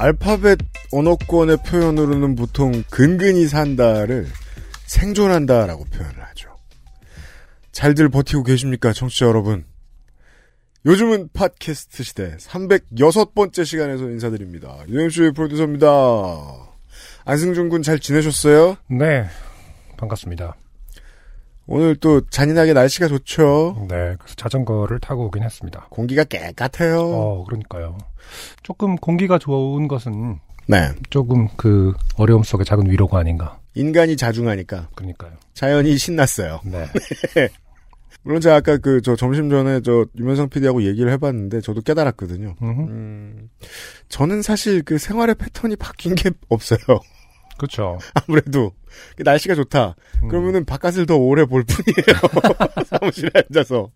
알파벳 언어권의 표현으로는 보통 근근히 산다를 생존한다라고 표현을 하죠. 잘들 버티고 계십니까, 청취자 여러분? 요즘은 팟캐스트 시대 306번째 시간에서 인사드립니다. 유영수의 프로듀서입니다. 안승준 군 잘 지내셨어요? 네, 반갑습니다. 오늘 또 잔인하게 날씨가 좋죠. 네, 그래서 자전거를 타고 오긴 했습니다. 공기가 깨끗해요. 어, 그러니까요. 조금 공기가 좋은 것은 네. 조금 그 어려움 속의 작은 위로가 아닌가. 인간이 자중하니까 그러니까요. 자연이 신났어요. 네. 물론 제가 아까 그 저 점심 전에 저 유면상 PD하고 얘기를 해봤는데 저도 깨달았거든요. 음, 저는 사실 그 생활의 패턴이 바뀐 게 없어요. 그렇죠. 아무래도 날씨가 좋다. 음. 그러면은 바깥을 더 오래 볼 뿐이에요. 사무실에 앉아서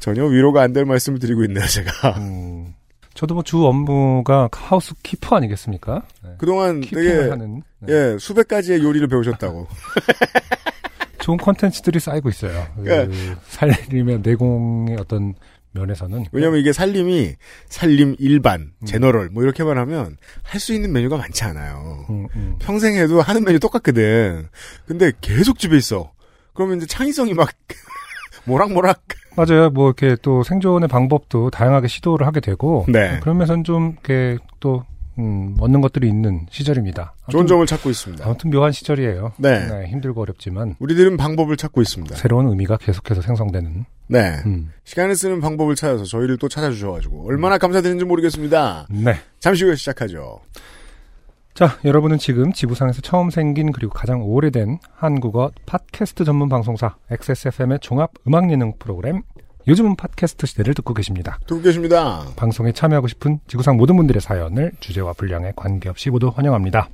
전혀 위로가 안 될 말씀을 드리고 있네요, 제가. 음, 저도 뭐 주 업무가 하우스 키퍼 아니겠습니까? 네. 그동안 되게 하는 네. 예 수백 가지의 요리를 배우셨다고. 좋은 콘텐츠들이 쌓이고 있어요. 그 그러니까- 살리면 내공의 어떤 면에서는 왜냐면 이게 살림이 살림 일반, 음. 제너럴 뭐 이렇게만 하면 할 수 있는 메뉴가 많지 않아요. 음, 음. 평생 해도 하는 메뉴 똑같거든. 근데 계속 집에 있어. 그러면 이제 창의성이 막 모락모락. 맞아요. 뭐 이렇게 또 생존의 방법도 다양하게 시도를 하게 되고 네. 그러면서 좀 이렇게 또 음, 얻는 것들이 있는 시절입니다. 좋은 아무튼, 점을 찾고 있습니다. 아무튼 묘한 시절이에요. 네. 힘들고 어렵지만 우리들은 방법을 찾고 있습니다. 새로운 의미가 계속해서 생성되는. 네. 음. 시간을 쓰는 방법을 찾아서 저희를 또 찾아주셔가지고 얼마나 감사드리는지 모르겠습니다. 네. 잠시 후에 시작하죠. 자, 여러분은 지금 지구상에서 처음 생긴 그리고 가장 오래된 한국어 팟캐스트 전문 방송사 XSFM의 종합 음악 예능 프로그램 요즘은 팟캐스트 시대를 듣고 계십니다. 듣고 계십니다. 방송에 참여하고 싶은 지구상 모든 분들의 사연을 주제와 분량에 관계없이 모두 환영합니다.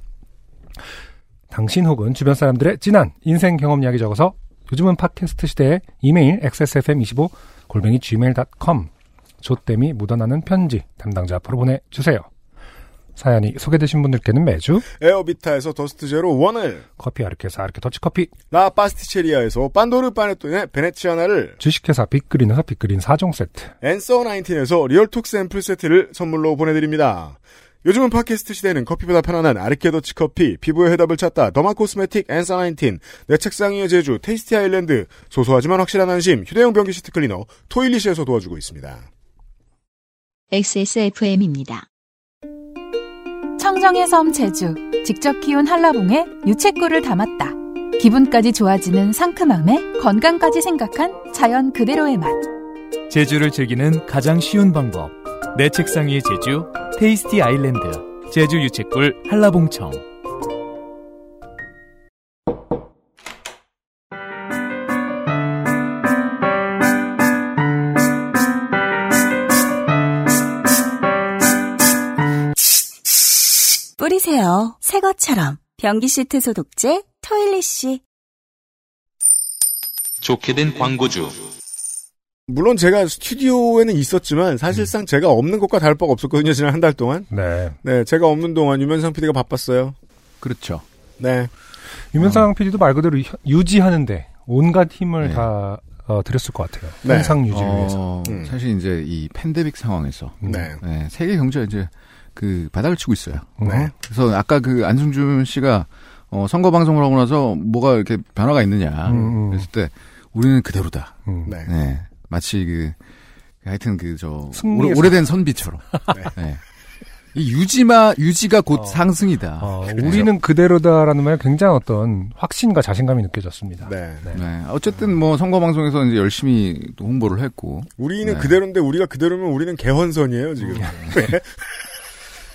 당신 혹은 주변 사람들의 진한 인생 경험 이야기 적어서 요즘은 팟캐스트 시대에 이메일 xsfm25 골뱅이 gmail.com 조땜이 묻어나는 편지 담당자 앞으로 보내주세요. 사연이 소개되신 분들께는 매주 에어비타에서 더스트 제로 원을 커피 아르케사 아르케 더치커피 라 파스티체리아에서 판도르 파네토네 베네치아나를 주식회사 빅그린에서 빅그린 4종 세트 앤서 19에서 리얼톡 샘플 세트를 선물로 보내드립니다. 요즘은 팟캐스트 시대는 커피보다 편안한 아르케 더치 커피, 피부의 해답을 찾다 더마 코스메틱 앤서 19, 내 책상 위의 제주 테이스티 아일랜드, 소소하지만 확실한 안심 휴대용 변기 시트 클리너 토일리시에서 도와주고 있습니다. XSFM입니다. 청정의 섬 제주 직접 키운 한라봉에 유채꿀을 담았다. 기분까지 좋아지는 상큼함에 건강까지 생각한 자연 그대로의 맛. 제주를 즐기는 가장 쉬운 방법. 내 책상 위의 제주, 테이스티 아일랜드, 제주 유채꿀 한라봉청. 뿌리세요. 새 것처럼. 변기 시트 소독제 토일리시. 좋게 된 광고주. 물론 제가 스튜디오에는 있었지만 사실상 제가 없는 것과 다를 바가 없었거든요 지난 한 달 동안. 네 네, 제가 없는 동안 유면상 PD가 바빴어요. 그렇죠. 네, 유면상 PD도 말 그대로 유- 유지하는데 온갖 힘을 네. 다 어, 들였을 것 같아요. 네. 현상 유지를 위해서. 어, 음. 사실 이제 이 팬데믹 상황에서 음. 네, 네, 세계 경제가 이제 그 바닥을 치고 있어요. 네. 그래서 아까 그 안승준 씨가 어, 선거 방송을 하고 나서 뭐가 이렇게 변화가 있느냐 음, 음. 그랬을 때 우리는 그대로다. 음. 네. 네. 마치 그 하여튼 그저 승리의 오래 된 선비처럼. 네. 이 유지마 유지가 곧 어. 상승이다. 어, 그렇죠. 우리는 그대로다라는 말에 굉장히 어떤 확신과 자신감이 느껴졌습니다. 네. 네. 네. 어쨌든 뭐 선거 방송에서 이제 열심히 또 홍보를 했고. 우리는 네. 그대로인데 우리가 그대로면 우리는 개헌선이에요 지금.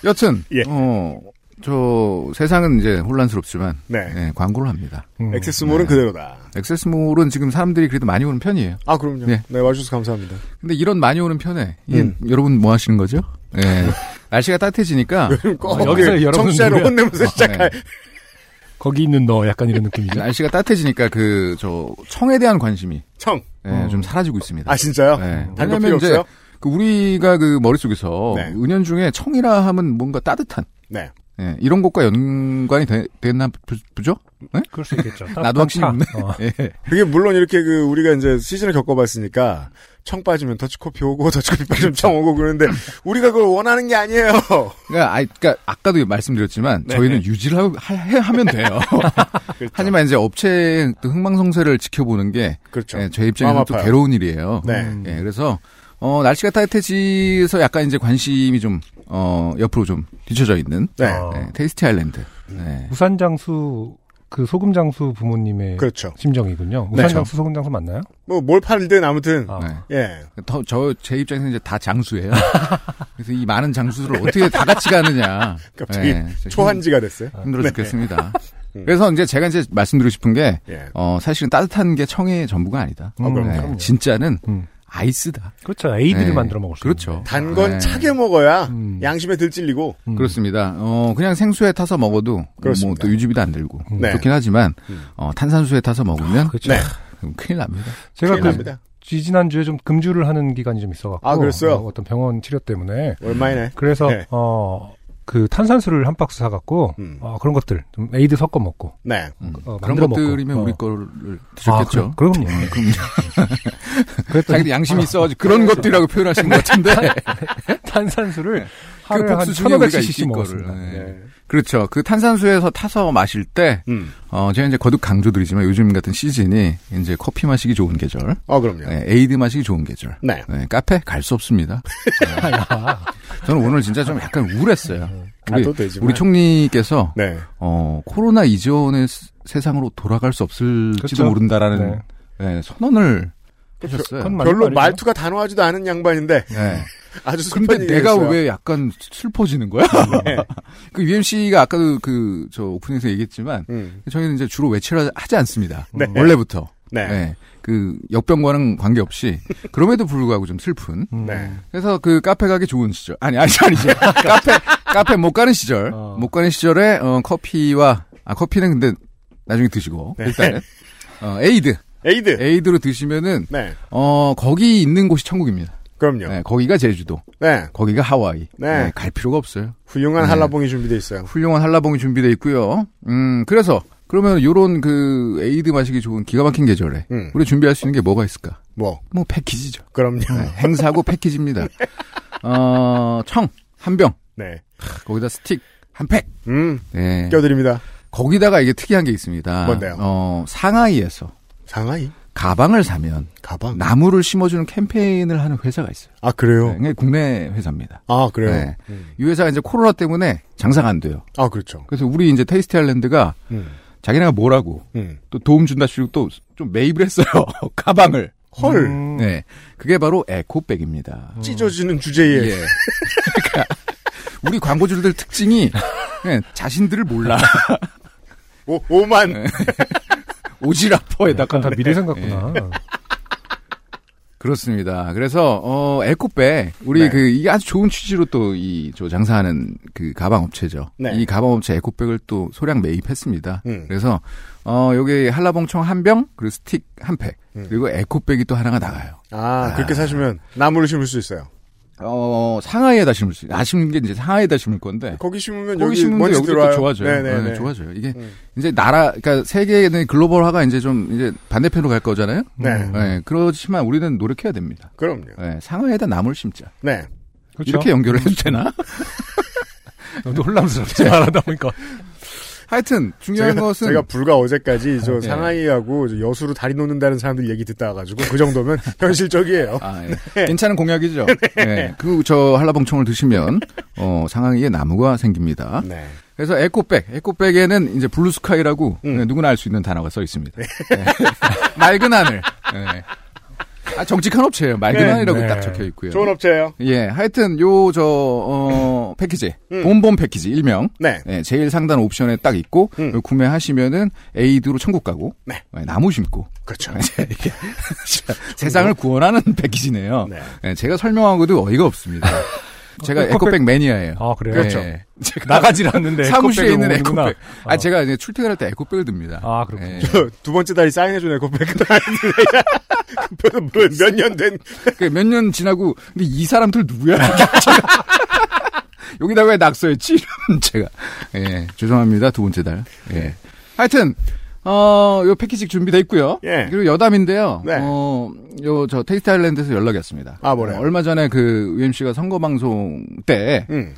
여튼 예. 어, 저 세상은 이제 혼란스럽지만 네. 네, 광고를 합니다. 음. 액세스몰은 네. 그대로다. 액세스몰은 지금 사람들이 그래도 많이 오는 편이에요. 아 그럼요. 네. 네, 와주셔서 감사합니다. 근데 이런 많이 오는 편에 음. 여러분 뭐 하시는 거죠? 예. 날씨가 따뜻해지니까 어, 여기서 그 여러분 청취자를? 혼내면서 시작할. 거기 있는 너 약간 이런 느낌이죠. 날씨가 따뜻해지니까 그 저 청에 대한 관심이 청. 예, 어. 좀 사라지고 있습니다. 아, 진짜요? 네. 왜냐면 이제 없어요? 그 우리가 그 머릿속에서 네. 은연중에 청이라 하면 뭔가 따뜻한 네. 예, 이런 것과 연관이 되, 됐나 보- 보죠? 네? 그럴 수 있겠죠. 나도 확신이 없네. 어. 예. 그게 물론 이렇게 그 우리가 이제 시즌을 겪어봤으니까 청 빠지면 터치코피 오고 터치코피 빠지면 청 오고 그러는데 우리가 그걸 원하는 게 아니에요. 그러니까, 아, 그러니까 아까도 말씀드렸지만 네. 저희는 유지를 하, 하- 하면 돼요. 그렇죠. 하지만 이제 업체의 또 흥망성쇠를 지켜보는 게 그렇죠. 예, 저희 입장에서 또. 괴로운 일이에요. 네. 음. 예, 그래서 어, 날씨가 따뜻해지서 약간 이제 관심이 좀 어, 옆으로 좀 뒤쳐져 있는 네. 어. 예, 테이스티 아일랜드. 네. 우산 장수 그 소금 장수 부모님의 그렇죠. 심정이군요. 네. 우산 장수 소금 장수 맞나요? 뭐 뭘 팔든 아무튼 아. 네. 예. 더, 저, 제 입장에서 이제 다 장수예요. 그래서 이 많은 장수들을 어떻게 다 같이 가느냐. 갑자기 예, 진짜 초한지가 됐어요. 힘- 힘들어 죽겠습니다. 음. 그래서 이제 제가 이제 말씀드리고 싶은 게, 예. 어, 사실은 따뜻한 게 청의 전부가 아니다. 어, 그럼, 네, 그럼요. 진짜는 음. 아이스다. 그렇죠. 에이드를 네. 만들어 먹을 수 그렇죠. 있는데. 단건 네. 차게 먹어야 음. 양심에 덜 찔리고 음. 그렇습니다. 어, 그냥 생수에 타서 먹어도, 뭐 그렇습니다. 또 유지비도 안 들고, 네. 좋긴 하지만, 음. 어, 탄산수에 타서 먹으면, 그렇죠. 네. 그럼 큰일 납니다. 제가 큰일 그 납니다. 지지난주에 좀 금주를 하는 기간이 좀 있어갖고 아, 그랬어요? 어, 어떤 병원 치료 때문에 얼마이네. 그래서 네. 어, 그 탄산수를 한 박스 사갖고 음. 어, 그런 것들 좀 에이드 섞어 먹고 네. 음. 어, 그런 것들이면 먹고. 우리 어. 거를 아, 드셨겠죠. 그, 그럼요. 그랬더니 자기도 양심이 있어가지고 그런 것들이라고 표현하신 것 같은데. 탄산수를 하루에 한 복수 중에 우리가 1500cc 있을 먹었습니다. 거를. 네. 네. 그렇죠. 그 탄산수에서 타서 마실 때, 음. 어, 제가 이제 거듭 강조드리지만 요즘 같은 시즌이 이제 커피 마시기 좋은 계절, 어, 그럼요. 네, 에이드 마시기 좋은 계절. 네. 네, 카페 갈 수 없습니다. 저는 오늘 진짜 좀 약간 우울했어요. 우리, 가도 되지만. 우리 총리께서, 네. 어, 코로나 이전의 스- 세상으로 돌아갈 수 없을지도 그렇죠. 모른다라는 네. 네, 선언을 하셨어요. 그건 맞는 별로. 말투가 단호하지도 않은 양반인데 네. 아주 근데 내가 얘기였어요. 왜 약간 슬퍼지는 거야? 네. 그 UMC가 아까도 그, 저 오프닝에서 얘기했지만, 음. 저희는 이제 주로 외치를 하지 않습니다. 네. 원래부터. 네. 네. 그 역병과는 관계없이 그럼에도 불구하고 좀 슬픈. 음. 네. 그래서 그 카페 가기 좋은 시절. 아니 아니 아니죠. 카페 카페 못 가는 시절. 어. 못 가는 시절에 어, 커피와 아 커피는 근데 나중에 드시고 네. 일단은 어, 에이드 에이드. 에이드로 드시면은 네. 어 거기 있는 곳이 천국입니다. 그럼요. 네, 거기가 제주도, 네. 거기가 하와이. 네. 갈 필요가 없어요. 훌륭한 네. 한라봉이 준비되어 있어요. 훌륭한 한라봉이 준비되어 있고요. 음 그래서 그러면 요런 그 에이드 마시기 좋은 기가 막힌 계절에 음. 우리 준비할 수 있는 게 뭐가 있을까? 뭐. 뭐 패키지죠. 그럼요. 네, 행사고 패키지입니다. 어, 청, 한 병. 네. 거기다 스틱, 한 팩. 음. 네. 껴드립니다. 거기다가 이게 특이한 게 있습니다. 뭔데요? 어, 상하이에서 상하이. 가방을 사면 가방. 나무를 심어주는 캠페인을 하는 회사가 있어요. 아, 그래요? 네, 국내 회사입니다. 아, 그래요? 네. 음. 이 회사가 이제 코로나 때문에 장사가 안 돼요. 아, 그렇죠. 그래서 우리 이제 테이스티 아일랜드가 음. 자기네가 뭐라고 음. 또 도움 준다 싶고 또 좀 매입을 했어요. 가방을. 헐. 음. 네. 그게 바로 에코백입니다. 찢어지는 주제에. 예. 그러니까 우리 광고주들 특징이 그냥 자신들을 몰라. 오, 오만. 네. 오지라퍼에다가 약간 다 미래 생각구나. 그렇습니다. 그래서 어 에코백 우리 네. 그 이게 아주 좋은 취지로 또 이 저 장사하는 그 가방 업체죠. 네. 이 가방 업체 에코백을 또 소량 매입했습니다. 음. 그래서 어 여기 한라봉청 한 병 그리고 스틱 한 팩. 음. 그리고 에코백이 또 하나가 나가요. 아, 그렇게 사시면 나무를 심을 수 있어요. 어 상하이에다 심을 수 있어요. 아쉬운 게 이제 상하이에다 심을 건데 거기 심으면 거기 여기 심으면 먼지 여기도 들어와요. 또 좋아져요. 네네네. 네, 좋아져요. 이게 음. 이제 나라, 그러니까 세계의 글로벌화가 이제 좀 이제 반대편으로 갈 거잖아요. 네. 네, 그렇지만 우리는 노력해야 됩니다. 그럼요. 네, 상하에다 나무를 심자. 네. 그렇죠? 이렇게 연결을 해도 되나? 너무 혼란스럽지 말하다 보니까. 하여튼 중요한 제가, 것은 제가 불과 어제까지 저 네. 상하이하고 저 여수로 다리 놓는다는 사람들 얘기 듣다 와가지고 그 정도면 현실적이에요. 아, 예. 괜찮은 공약이죠. 네. 그저 한라봉청을 드시면 어, 상하이에 나무가 생깁니다. 네. 그래서 에코백, 에코백에는 이제 blue sky라고 음. 네, 누구나 알 수 있는 단어가 써 있습니다. 네. 맑은 하늘. 네. 아, 정직한 업체예요. 맑은 네. 네. 딱 적혀 있고요. 좋은 업체예요. 예, 하여튼 요저 어, 패키지 음. 본본 패키지 일명 네. 예, 제일 상단 옵션에 딱 있고 음. 구매하시면은 에이드로 천국 가고 네. 예, 나무 심고 그렇죠. 이게 세상을 구원하는 패키지네요. 네. 예, 제가 설명하고도 어이가 없습니다. 제가 에코백- 에코백 매니아예요. 아, 그래요? 그렇죠. 나가질 않는데 사무실에 있는 오는구나. 에코백. 아, 어. 제가 이제 출퇴근할 때 에코백을 듭니다. 아, 그렇군요. 예. 저 두 번째 달이 사인해준 에코백은 아닌데 몇년 된. 몇 년 지나고 근데 이 사람들 누구야? 여기다가 왜 낙서했지? 제가 예 죄송합니다 두 번째 달. 예 하여튼 어 요 패키지 준비돼 있고요. 예. 그리고 여담인데요. 네. 어 요 저 테이스트 아일랜드에서 연락이 왔습니다. 아, 뭐래요? 어, 얼마 전에 그 UMC가 선거 방송 때 음.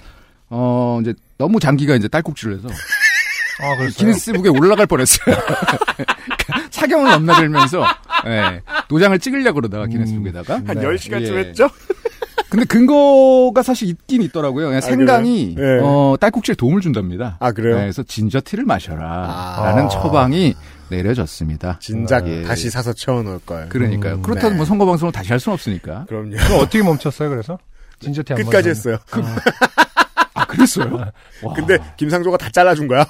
어, 이제 너무 장기가 이제 딸꾹질을 해서 아? 기네스북에 올라갈 뻔했어요. 사경을 넘나들면서 예, 도장을 찍으려고 그러다가 기네스북에다가 한 네. 10시간쯤 예. 했죠? 근데 근거가 사실 있긴 있더라고요. 그냥 생강이 그래요? 예. 어, 딸꾹질 도움을 준답니다. 아, 그래요? 네, 그래서 진저 티를 마셔라. 아. 라는 처방이 내려졌습니다. 진작 예. 다시 사서 채워놓을 걸. 그러니까요. 음, 그렇다고 네. 뭐 선거 방송을 다시 할 수는 없으니까. 그럼요. 그럼 어떻게 멈췄어요, 그래서? 진저티 한 끝까지 번 했어요. 아, 그랬어요? 와. 근데 김상조가 다 잘라준 거야.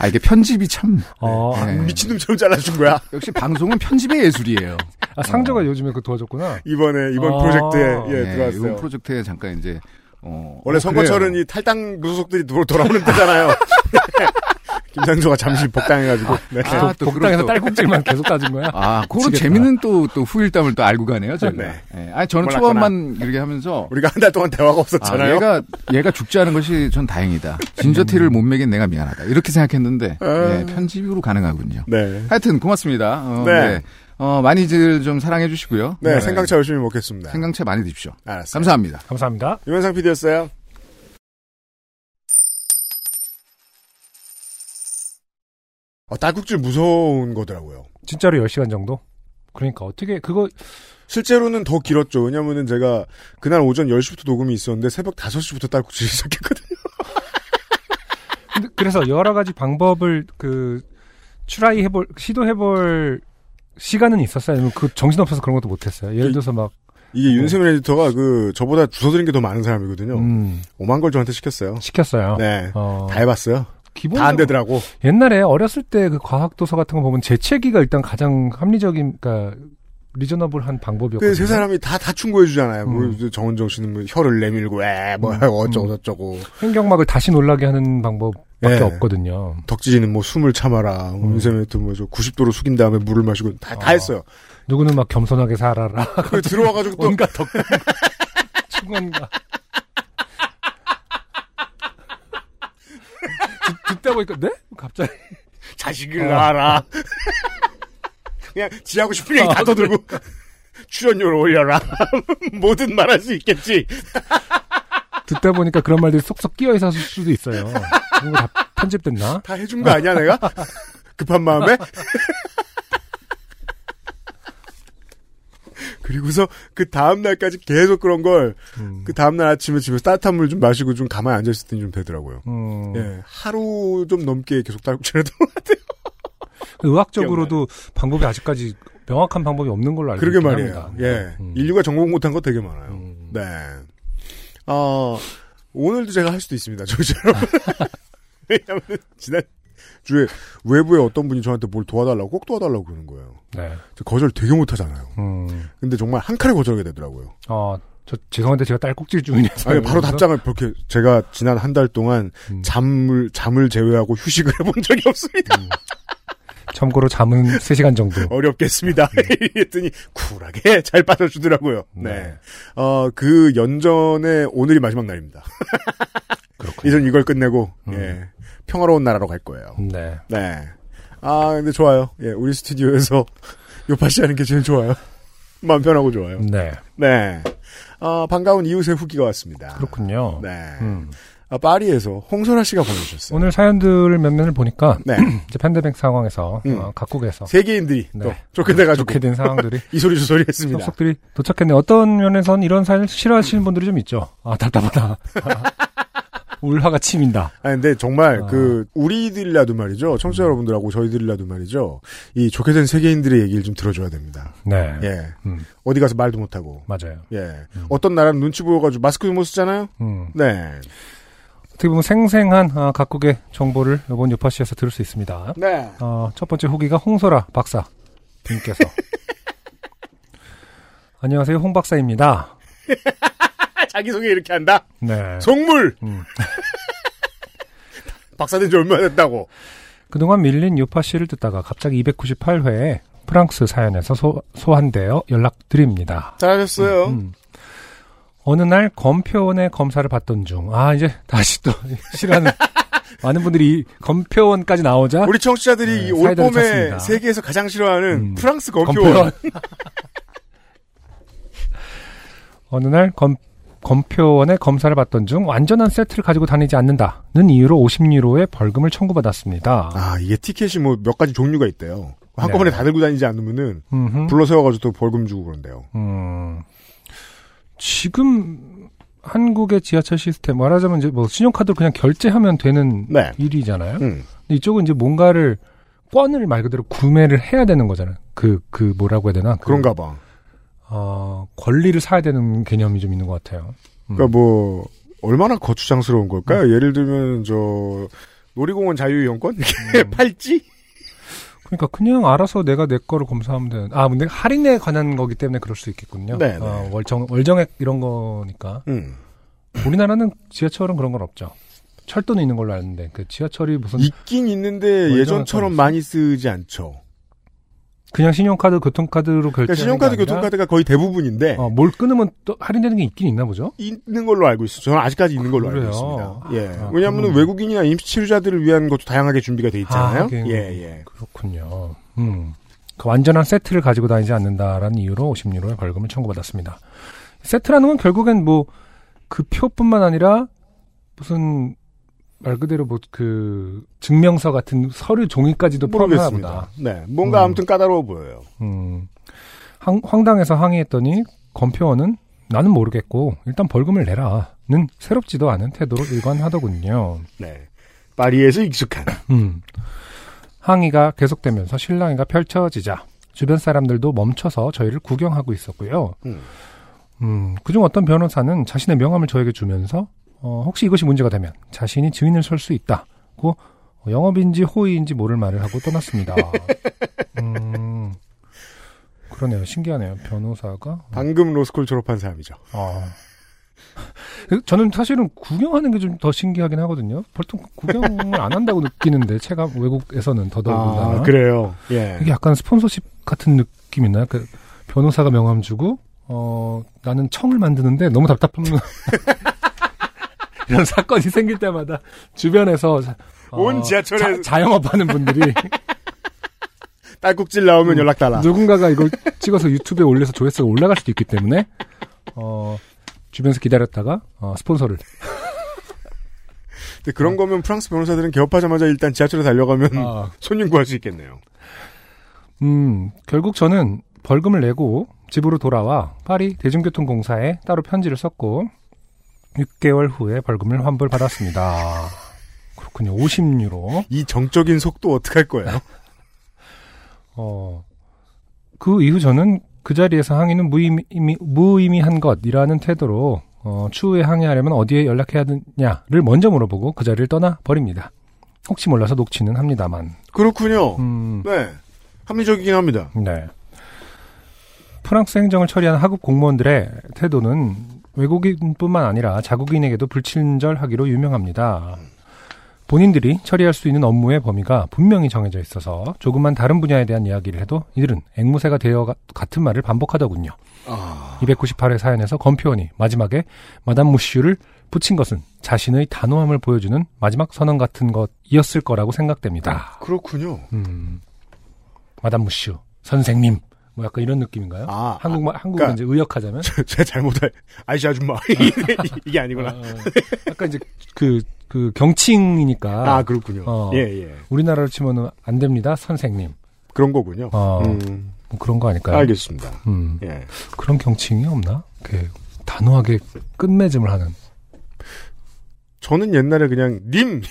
아, 이게 편집이 참. 어, 네. 미친놈처럼 잘라준 거야. 역시 방송은 편집의 예술이에요. 아, 상조가 요즘에 그 도와줬구나. 이번에 이번 아. 프로젝트에 예, 네, 들어왔어요. 이번 프로젝트에 잠깐 이제, 어. 원래 어, 선거철은 그래요. 이 탈당 무소속들이 돌- 돌아오는 때잖아요. 김상조가 잠시 복당해가지고. 네. 아, 또 복당해서 딸꾹질만 계속 따진 거야? 아, 그런. 재밌는 또, 또 후일담을 또 알고 가네요, 제가. 네. 네. 아니, 저는 몰랐구나. 초반만 이렇게 하면서. 우리가 한 달 동안 대화가 아, 없었잖아요. 얘가, 얘가 죽지 않은 것이 전 다행이다. 진저티를 못 먹인 내가 미안하다. 이렇게 생각했는데, 네, 편집으로 가능하군요. 네. 하여튼, 고맙습니다. 어, 네. 네. 어, 많이들 좀 사랑해 주시고요. 네, 생강차 열심히 먹겠습니다. 생강차 많이 드십시오. 알았어요. 감사합니다. 감사합니다. 유현상 PD였어요. 어, 딸꾹질 무서운 거더라고요. 진짜로 10시간 정도? 그러니까 어떻게, 그거, 실제로는 더 길었죠. 왜냐면은 제가 그날 오전 10시부터 녹음이 있었는데 새벽 5시부터 딸꾹질 시작했거든요. 그래서 여러 가지 방법을 그, 추라이 해볼, 시도해 볼 시간은 있었어요? 아니면 그 정신 없어서 그런 것도 못 했어요? 예를 들어서 막, 이게 윤세민 에디터가 그 저보다 주워 들은 게더 많은 사람이거든요. 음, 오만 걸 저한테 시켰어요. 시켰어요. 네. 어, 다 해봤어요. 기본 다안 되더라고. 옛날에 어렸을 때 그 과학 도서 같은 거 보면 재채기가 일단 가장 합리적인, 그니까, 리저너블한 방법이었거든요. 그세 사람이 다, 다 충고해주잖아요. 뭐 음. 정은정 씨는 뭐 혀를 내밀고, 에, 뭐, 어쩌고 저쩌고. 횡격막을 다시 놀라게 하는 방법밖에 예. 없거든요. 덕지지는 뭐 숨을 참아라. 음. 에디터 뭐저 90도로 숙인 다음에 물을 마시고 다, 다 아. 했어요. 누구는 막 겸손하게 살아라. 그 들어와가지고 또 온갖 덕, 충원가. 듣- 듣다 보니까, 네? 갑자기. 자식을 어. 낳아라. 그냥 지하고 싶은 얘기 다 어, 떠들고 출연료를 올려라. 뭐든 말할 수 있겠지. 듣다 보니까 그런 말들이 쏙쏙 끼어 있었을 수도 있어요. 그런 거다 편집됐나? 다 해준 거 아니야 내가? 급한 마음에? 그리고서 그 다음 날까지 계속 그런 걸그 음. 다음 날 아침에 집에서 따뜻한 물 좀 마시고 좀 가만히 앉아 있을 때는 좀 되더라고요. 음. 예, 하루 좀 넘게 계속 딸꾹질 했던 것 같아요. 의학적으로도 방법이 아직까지 명확한 방법이 없는 걸로 알고 그러게 말이에요. 합니다. 예, 음. 인류가 정복 못한 거 되게 많아요. 음. 네. 어, 오늘도 제가 할 수도 있습니다. 여러분. 왜냐면 지난 주에 외부에 어떤 분이 저한테 뭘 도와달라고 꼭 도와달라고 그러는 거예요. 네. 저 거절 되게 못하잖아요. 음. 근데 정말 한 칼에 거절하게 되더라고요. 어, 저 죄송한데 제가 딸꾹질 중이라서. 아니 바로 답장을 그렇게 제가 지난 한 달 동안 음. 잠을 잠을 제외하고 휴식을 해본 적이 없습니다. 참고로 잠은 3시간 정도. 어렵겠습니다. 이랬더니 쿨하게 잘 빠져주더라고요. 네. 네. 어, 그 연전의 오늘이 마지막 날입니다. 그렇군요. 이전 이걸 끝내고, 음. 예. 평화로운 나라로 갈 거예요. 네. 네. 아, 근데 좋아요. 예, 우리 스튜디오에서 요파시 하는 게 제일 좋아요. 마음 편하고 좋아요. 네. 네. 어, 반가운 이웃의 후기가 왔습니다. 그렇군요. 네. 음. 아, 파리에서 홍선아 씨가 보내주셨어요. 오늘 사연들 몇 면을 보니까 네. 이제 팬데믹 상황에서 음. 어, 각국에서 세계인들이 네. 또 좋게 돼가지고 좋게 된 상황들이 이 소리 저 소리 했습니다. 속속들이 도착했네. 어떤 면에선 이런 사연을 싫어하시는 분들이 좀 있죠. 아 답답하다. 울화가 치민다. 아 근데 정말 아. 그 우리들이라도 말이죠. 청취자 여러분들하고 저희들이라도 말이죠. 이 좋게 된 세계인들의 얘기를 좀 들어줘야 됩니다. 네. 예. 음, 어디 가서 말도 못하고. 맞아요. 예. 어떤 나라는 눈치 보여가지고 마스크도 못 쓰잖아요. 음. 네. 어떻게 보면 생생한 아, 각국의 정보를 이번 요파시에서 들을 수 있습니다. 네. 어, 첫 번째 후기가 홍소라 박사 님께서 안녕하세요 홍 박사입니다. 자기소개 이렇게 한다? 네. 속물! 음. 박사된 지 얼마 됐다고. 그동안 밀린 유파 씨를 듣다가 갑자기 298회에 프랑스 사연에서 소, 소환되어 연락드립니다. 잘하셨어요. 음. 어느 날 검표원의 검사를 받던 중, 아, 이제 다시 또 싫어하는 많은 분들이 이 검표원까지 나오자 우리 청취자들이 네, 이올 봄에 찾습니다. 세계에서 가장 싫어하는 음. 프랑스 검표원. 어느 날 검, 검표원의 검사를 받던 중 완전한 세트를 가지고 다니지 않는다는 이유로 50유로의 벌금을 청구받았습니다. 아, 이게 티켓이 뭐 몇 가지 종류가 있대요. 한꺼번에 네. 다 들고 다니지 않으면은 음흠. 불러 세워가지고 또 벌금 주고 그런데요. 음, 지금 한국의 지하철 시스템 말하자면 이제 뭐 신용카드로 그냥 결제하면 되는 네. 일이잖아요. 음. 근데 이쪽은 이제 뭔가를 권을 말 그대로 구매를 해야 되는 거잖아요. 그, 그 뭐라고 해야 되나? 그, 그런가 봐. 어, 권리를 사야 되는 개념이 좀 있는 것 같아요. 음. 그러니까 뭐 얼마나 거추장스러운 걸까요? 예를 들면 저 놀이공원 자유이용권 음. 팔찌? 그러니까 그냥 알아서 내가 내 거를 검사하면 되는. 아, 근데 할인에 관한 거기 때문에 그럴 수 있겠군요. 네, 네. 어, 월정 월정액 이런 거니까. 음. 우리나라는 지하철은 그런 건 없죠. 철도는 있는 걸로 아는데 그 지하철이 무슨 있긴 있는데 예전처럼 건 많이 쓰지 않죠. 그냥 신용카드, 교통카드로 결제. 그러니까 신용카드, 교통카드가 거의 대부분인데 어, 뭘 끊으면 또 할인되는 게 있긴 있나 보죠. 있는 걸로 알고 있어요. 저는 아직까지 있는 걸로 그래요? 알고 있습니다. 예. 아, 왜냐하면 그러면- 외국인이나 임시치료자들을 위한 것도 다양하게 준비가 돼 있잖아요. 아. 예, 예. 그렇군요. 음. 그 완전한 세트를 가지고 다니지 않는다라는 이유로 50유로의 벌금을 청구받았습니다. 세트라는 건 결국엔 뭐 그 표뿐만 아니라 무슨 말 그대로 뭐 그 증명서 같은 서류 종이까지도 포함하나. 보다. 네. 뭔가 음. 아무튼 까다로워 보여요. 음. 황, 황당해서 항의했더니 검표원은 나는 모르겠고 일단 벌금을 내라는 새롭지도 않은 태도로 일관하더군요. 네. 파리에서 익숙한. 음. 항의가 계속되면서 실랑이가 펼쳐지자 주변 사람들도 멈춰서 저희를 구경하고 있었고요. 음. 음, 그중 어떤 변호사는 자신의 명함을 저에게 주면서 어, 혹시 이것이 문제가 되면 자신이 증인을 설 수 있다고 영업인지 호의인지 모를 말을 하고 떠났습니다. 음, 그러네요. 신기하네요. 변호사가. 방금 로스쿨 졸업한 사람이죠. 아. 저는 사실은 구경하는 게 좀 더 신기하긴 하거든요. 보통 구경을 안 한다고 느끼는데 체감 외국에서는 더더군다나 아, 그래요. 예. 이게 약간 스폰서십 같은 느낌 있나요? 그 변호사가 명함 주고 어 나는 청을 만드는데 너무 답답한 이런 사건이 생길 때마다 주변에서 어, 온 지하철에- 자, 자영업하는 분들이 딸꾹질 나오면 음. 연락 달라. 누군가가 이걸 찍어서 유튜브에 올려서 조회수가 올라갈 수도 있기 때문에 어 주변에서 기다렸다가 어, 스폰서를 근데 그런 거면 프랑스 변호사들은 개업하자마자 일단 지하철에 달려가면 아, 손님 구할 수 있겠네요. 음 결국 저는 벌금을 내고 집으로 돌아와 파리 대중교통공사에 따로 편지를 썼고 6개월 후에 벌금을 환불받았습니다. 그렇군요. 50유로. 이 정적인 속도 어떡할 거예요? 어, 그 이후 저는 그 자리에서 항의는 무의미, 무의미한 것이라는 태도로 어, 추후에 항의하려면 어디에 연락해야 되냐를 먼저 물어보고 그 자리를 떠나 버립니다. 혹시 몰라서 녹취는 합니다만. 그렇군요. 음, 네. 합리적이긴 합니다. 네. 프랑스 행정을 처리하는 하급 공무원들의 태도는 외국인뿐만 아니라 자국인에게도 불친절하기로 유명합니다. 본인들이 처리할 수 있는 업무의 범위가 분명히 정해져 있어서 조금만 다른 분야에 대한 이야기를 해도 이들은 앵무새가 되어 가- 같은 말을 반복하더군요. 아, 298회 사연에서 검표원이 마지막에 마담 무슈를 붙인 것은 자신의 단호함을 보여주는 마지막 선언 같은 것이었을 거라고 생각됩니다. 그렇군요. 음, 마담 무슈 선생님 뭐 약간 이런 느낌인가요? 아, 한국말 한국어 그러니까- 이제 의역하자면 제가 잘못할 아이씨 아줌마 이게, 이게 아니구나. 어, 약간 이제 그 그 경칭이니까 아 그렇군요. 어. 예 예. 우리나라로 치면은 안 됩니다 선생님 그런 거군요. 어. 음, 뭐 그런 거 아닐까요? 알겠습니다. 음, 예. 그런 경칭이 없나? 그 단호하게 끝맺음을 하는 저는 옛날에 그냥 님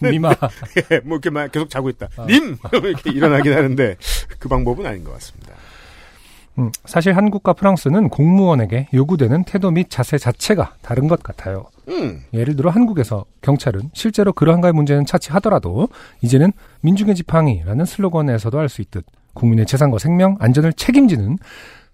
미마 예, 뭐 이렇게 막 계속 자고 있다. 아. 님 이렇게 일어나긴 하는데 그 방법은 아닌 것 같습니다. 음, 사실 한국과 프랑스는 공무원에게 요구되는 태도 및 자세 자체가 다른 것 같아요. 음, 예를 들어 한국에서 경찰은 실제로 그러한가의 문제는 차치하더라도 이제는 민중의 지팡이라는 슬로건에서도 알 수 있듯 국민의 재산과 생명, 안전을 책임지는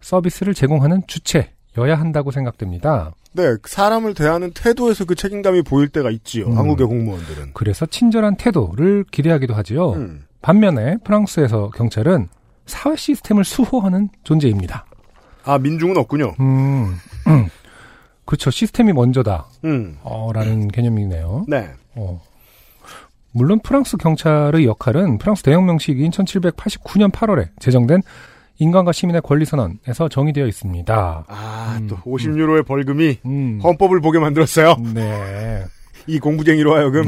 서비스를 제공하는 주체, 한다고 생각됩니다. 네, 사람을 대하는 태도에서 그 책임감이 보일 때가 있지요. 음. 한국의 공무원들은. 그래서 친절한 태도를 기대하기도 하지요. 음. 반면에 프랑스에서 경찰은 사회 시스템을 수호하는 존재입니다. 아, 민중은 없군요. 음, 음. 그렇죠. 시스템이 먼저다. 음. 어, 라는 개념이네요. 네. 어. 물론 프랑스 경찰의 역할은 프랑스 대혁명식인 1789년 8월에 제정된 인간과 시민의 권리선언에서 정의되어 있습니다. 아, 음, 또 50유로의 벌금이 음. 헌법을 보게 만들었어요. 네. 이 공부쟁이로 하여금.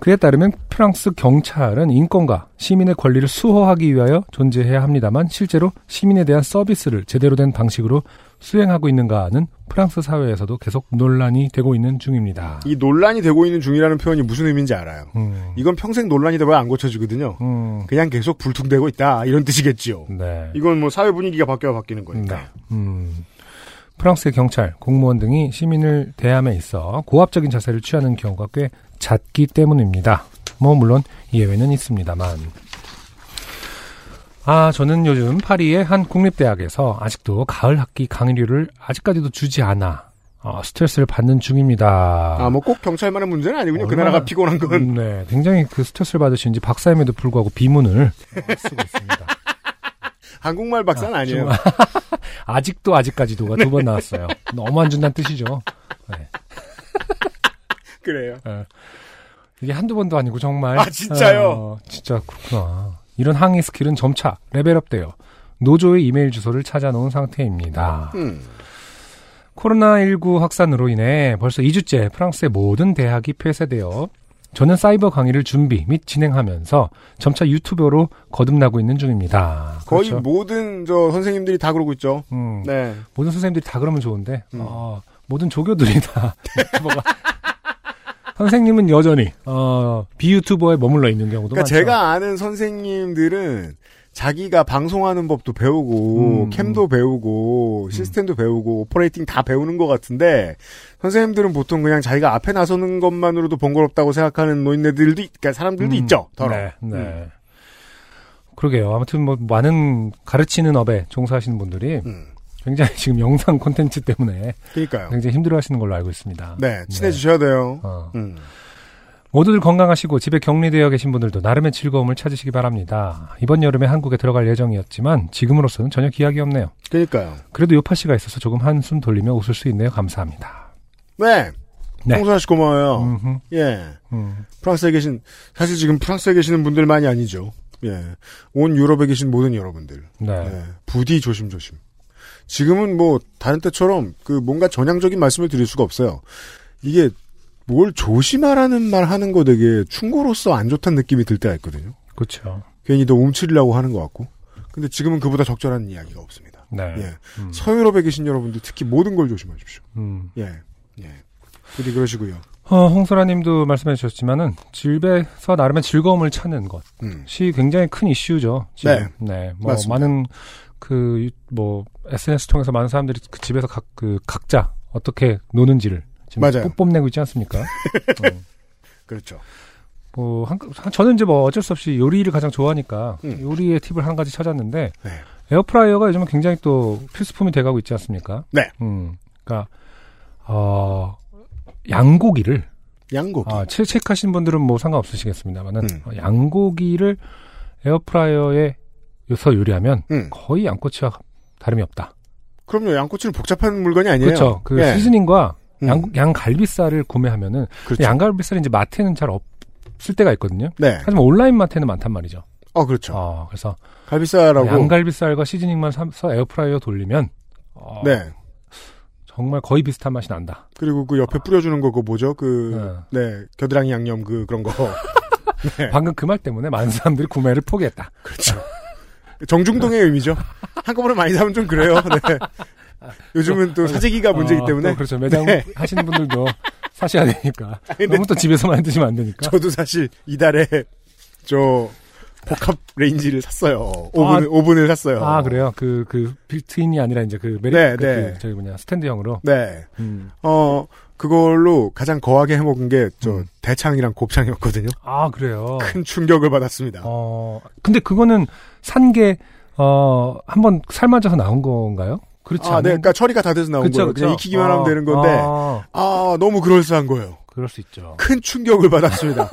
그에 따르면 프랑스 경찰은 인권과 시민의 권리를 수호하기 위하여 존재해야 합니다만 실제로 시민에 대한 서비스를 제대로 된 방식으로 수행하고 있는가는 프랑스 사회에서도 계속 논란이 되고 있는 중입니다. 이 논란이 되고 있는 중이라는 표현이 무슨 의미인지 알아요. 음, 이건 평생 논란이 돼봐야 안 고쳐지거든요. 음, 그냥 계속 불퉁되고 있다. 이런 뜻이겠지요. 네. 이건 뭐 사회 분위기가 바뀌어 바뀌는 거니까. 네. 음, 프랑스의 경찰, 공무원 등이 시민을 대함에 있어 고압적인 자세를 취하는 경우가 꽤 잦기 때문입니다. 뭐 물론 예외는 있습니다만. 아, 저는 요즘 파리의 한 국립대학에서 아직도 가을 학기 강의료를 아직까지도 주지 않아 어, 스트레스를 받는 중입니다. 아, 뭐 꼭 경찰만의 문제는 아니군요. 그 얼마나- 나라가 피곤한 건. 음, 네, 굉장히 그 스트레스를 받으시는지 박사임에도 불구하고 비문을 어, 쓰고 있습니다. 한국말 박사는 아, 아니에요. 좀- 아직도 아직까지도가 두번 나왔어요. 너무 안 준다는 뜻이죠. 네. 그래요. 이게 한두 번도 아니고 정말. 아, 진짜요? 어, 진짜 그렇구나. 이런 항의 스킬은 점차 레벨업되어 노조의 이메일 주소를 찾아놓은 상태입니다. 음. 코로나19 확산으로 인해 벌써 2주째 프랑스의 모든 대학이 폐쇄되어 저는 사이버 강의를 준비 및 진행하면서 점차 유튜버로 거듭나고 있는 중입니다. 거의 그렇죠? 모든 저 선생님들이 다 그러고 있죠. 음, 네. 모든 선생님들이 다 그러면 좋은데 음. 어, 모든 조교들이 다 유튜버가 선생님은 여전히 어, 비유튜버에 머물러 있는 경우도 그러니까 많죠. 제가 아는 선생님들은 자기가 방송하는 법도 배우고 음, 캠도 배우고 시스템도 배우고 operating 다 배우는 것 같은데 선생님들은 보통 그냥 자기가 앞에 나서는 것만으로도 번거롭다고 생각하는 노인네들도 있- 그러니까 사람들도 음, 있죠. 더러. 네, 네. 음. 그러게요. 아무튼 뭐 많은 가르치는 업에 종사하시는 분들이 음. 굉장히 지금 영상 콘텐츠 때문에 그러니까요. 굉장히 힘들어하시는 걸로 알고 있습니다. 네, 친해지셔야 돼요. 어. 음. 모두들 건강하시고 집에 격리되어 계신 분들도 나름의 즐거움을 찾으시기 바랍니다. 이번 여름에 한국에 들어갈 예정이었지만 지금으로서는 전혀 기약이 없네요. 그러니까요. 그래도 요파 씨가 있어서 조금 한숨 돌리며 웃을 수 있네요. 감사합니다. 네. 네. 홍수아 씨 고마워요. 음흠, 예. 음. 프랑스에 계신 사실 지금 프랑스에 계시는 분들만이 아니죠. 예. 온 유럽에 계신 모든 여러분들. 네. 예. 부디 조심조심. 지금은 뭐 다른 때처럼 그 뭔가 전향적인 말씀을 드릴 수가 없어요. 이게 뭘 조심하라는 말 하는 거 되게 충고로서 안 좋다는 느낌이 들 때가 있거든요. 그렇죠. 괜히 너 움츠리려고 하는 것 같고. 근데 지금은 그보다 적절한 이야기가 없습니다. 네. 예. 음. 서유럽에 계신 여러분들 특히 모든 걸 조심하십시오. 음. 예. 예. 부디 그러시고요. 어, 홍소라님도 말씀해 주셨지만은 집에서 나름의 즐거움을 찾는 것이 음. 굉장히 큰 이슈죠. 지금. 네. 뭐 맞습니다. 많은 그 뭐 SNS 통해서 많은 사람들이 그 집에서 각 그 각자 어떻게 노는지를 지금 맞아요. 뽐- 뽐내고 있지 않습니까? 음. 그렇죠. 뭐 한, 한- 저는 이제 뭐 어쩔 수 없이 요리를 가장 좋아하니까 음. 요리의 팁을 한 가지 찾았는데 네. 에어프라이어가 요즘은 굉장히 또 필수품이 돼가고 있지 않습니까? 네. 음. 그러니까 어 양고기를 양고기. 아, 체- 체크하신 분들은 뭐 상관없으시겠습니다만은 음. 어, 양고기를 에어프라이어에서 요리하면 음. 거의 양꼬치와 다름이 없다. 그럼요. 양꼬치는 복잡한 물건이 아니에요. 그렇죠. 그 예. 시즈닝과 음. 양, 양갈비살을 구매하면은 그렇죠. 양갈비살이 이제 마트에는 잘 없을 때가 있거든요. 네. 하지만 온라인 마트에는 많단 말이죠. 어, 그렇죠. 어, 그래서 갈비살하고. 양갈비살과 시즈닝만 사서 에어프라이어 돌리면 어, 네. 정말 거의 비슷한 맛이 난다. 그리고 그 옆에 뿌려주는 거, 그 뭐죠? 그, 네. 겨드랑이 양념 그, 그런 거. 네. 방금 그 말 때문에 많은 사람들이 구매를 포기했다. 그렇죠. 정중동의 의미죠. 한꺼번에 많이 사면 좀 그래요. 네. 요즘은 또 사재기가 문제이기 어, 때문에. 또 그렇죠. 매장 네. 하시는 분들도 사셔야 되니까. 너무 또 집에서 만드시면 안 되니까. 저도 사실 이달에 저 복합 레인지를 샀어요. 오븐, 아, 오븐을 샀어요. 아 그래요. 그 그 빌트인이 아니라 이제 그 메리 네, 그, 네. 그 저기 뭐냐 스탠드형으로. 네. 음. 어, 그걸로 가장 거하게 해먹은 게 저 음. 대창이랑 곱창이었거든요. 아 그래요. 큰 충격을 받았습니다. 어 근데 그거는 산 게 어 한번 삶아져서 나온 건가요? 그렇지 아, 네, 그러니까 처리가 다 돼서 나온 그쵸, 거예요. 그냥. 익히기만 하면 아, 되는 건데, 아, 아, 너무 그럴싸한 거예요. 그럴 수 있죠. 큰 충격을 받았습니다.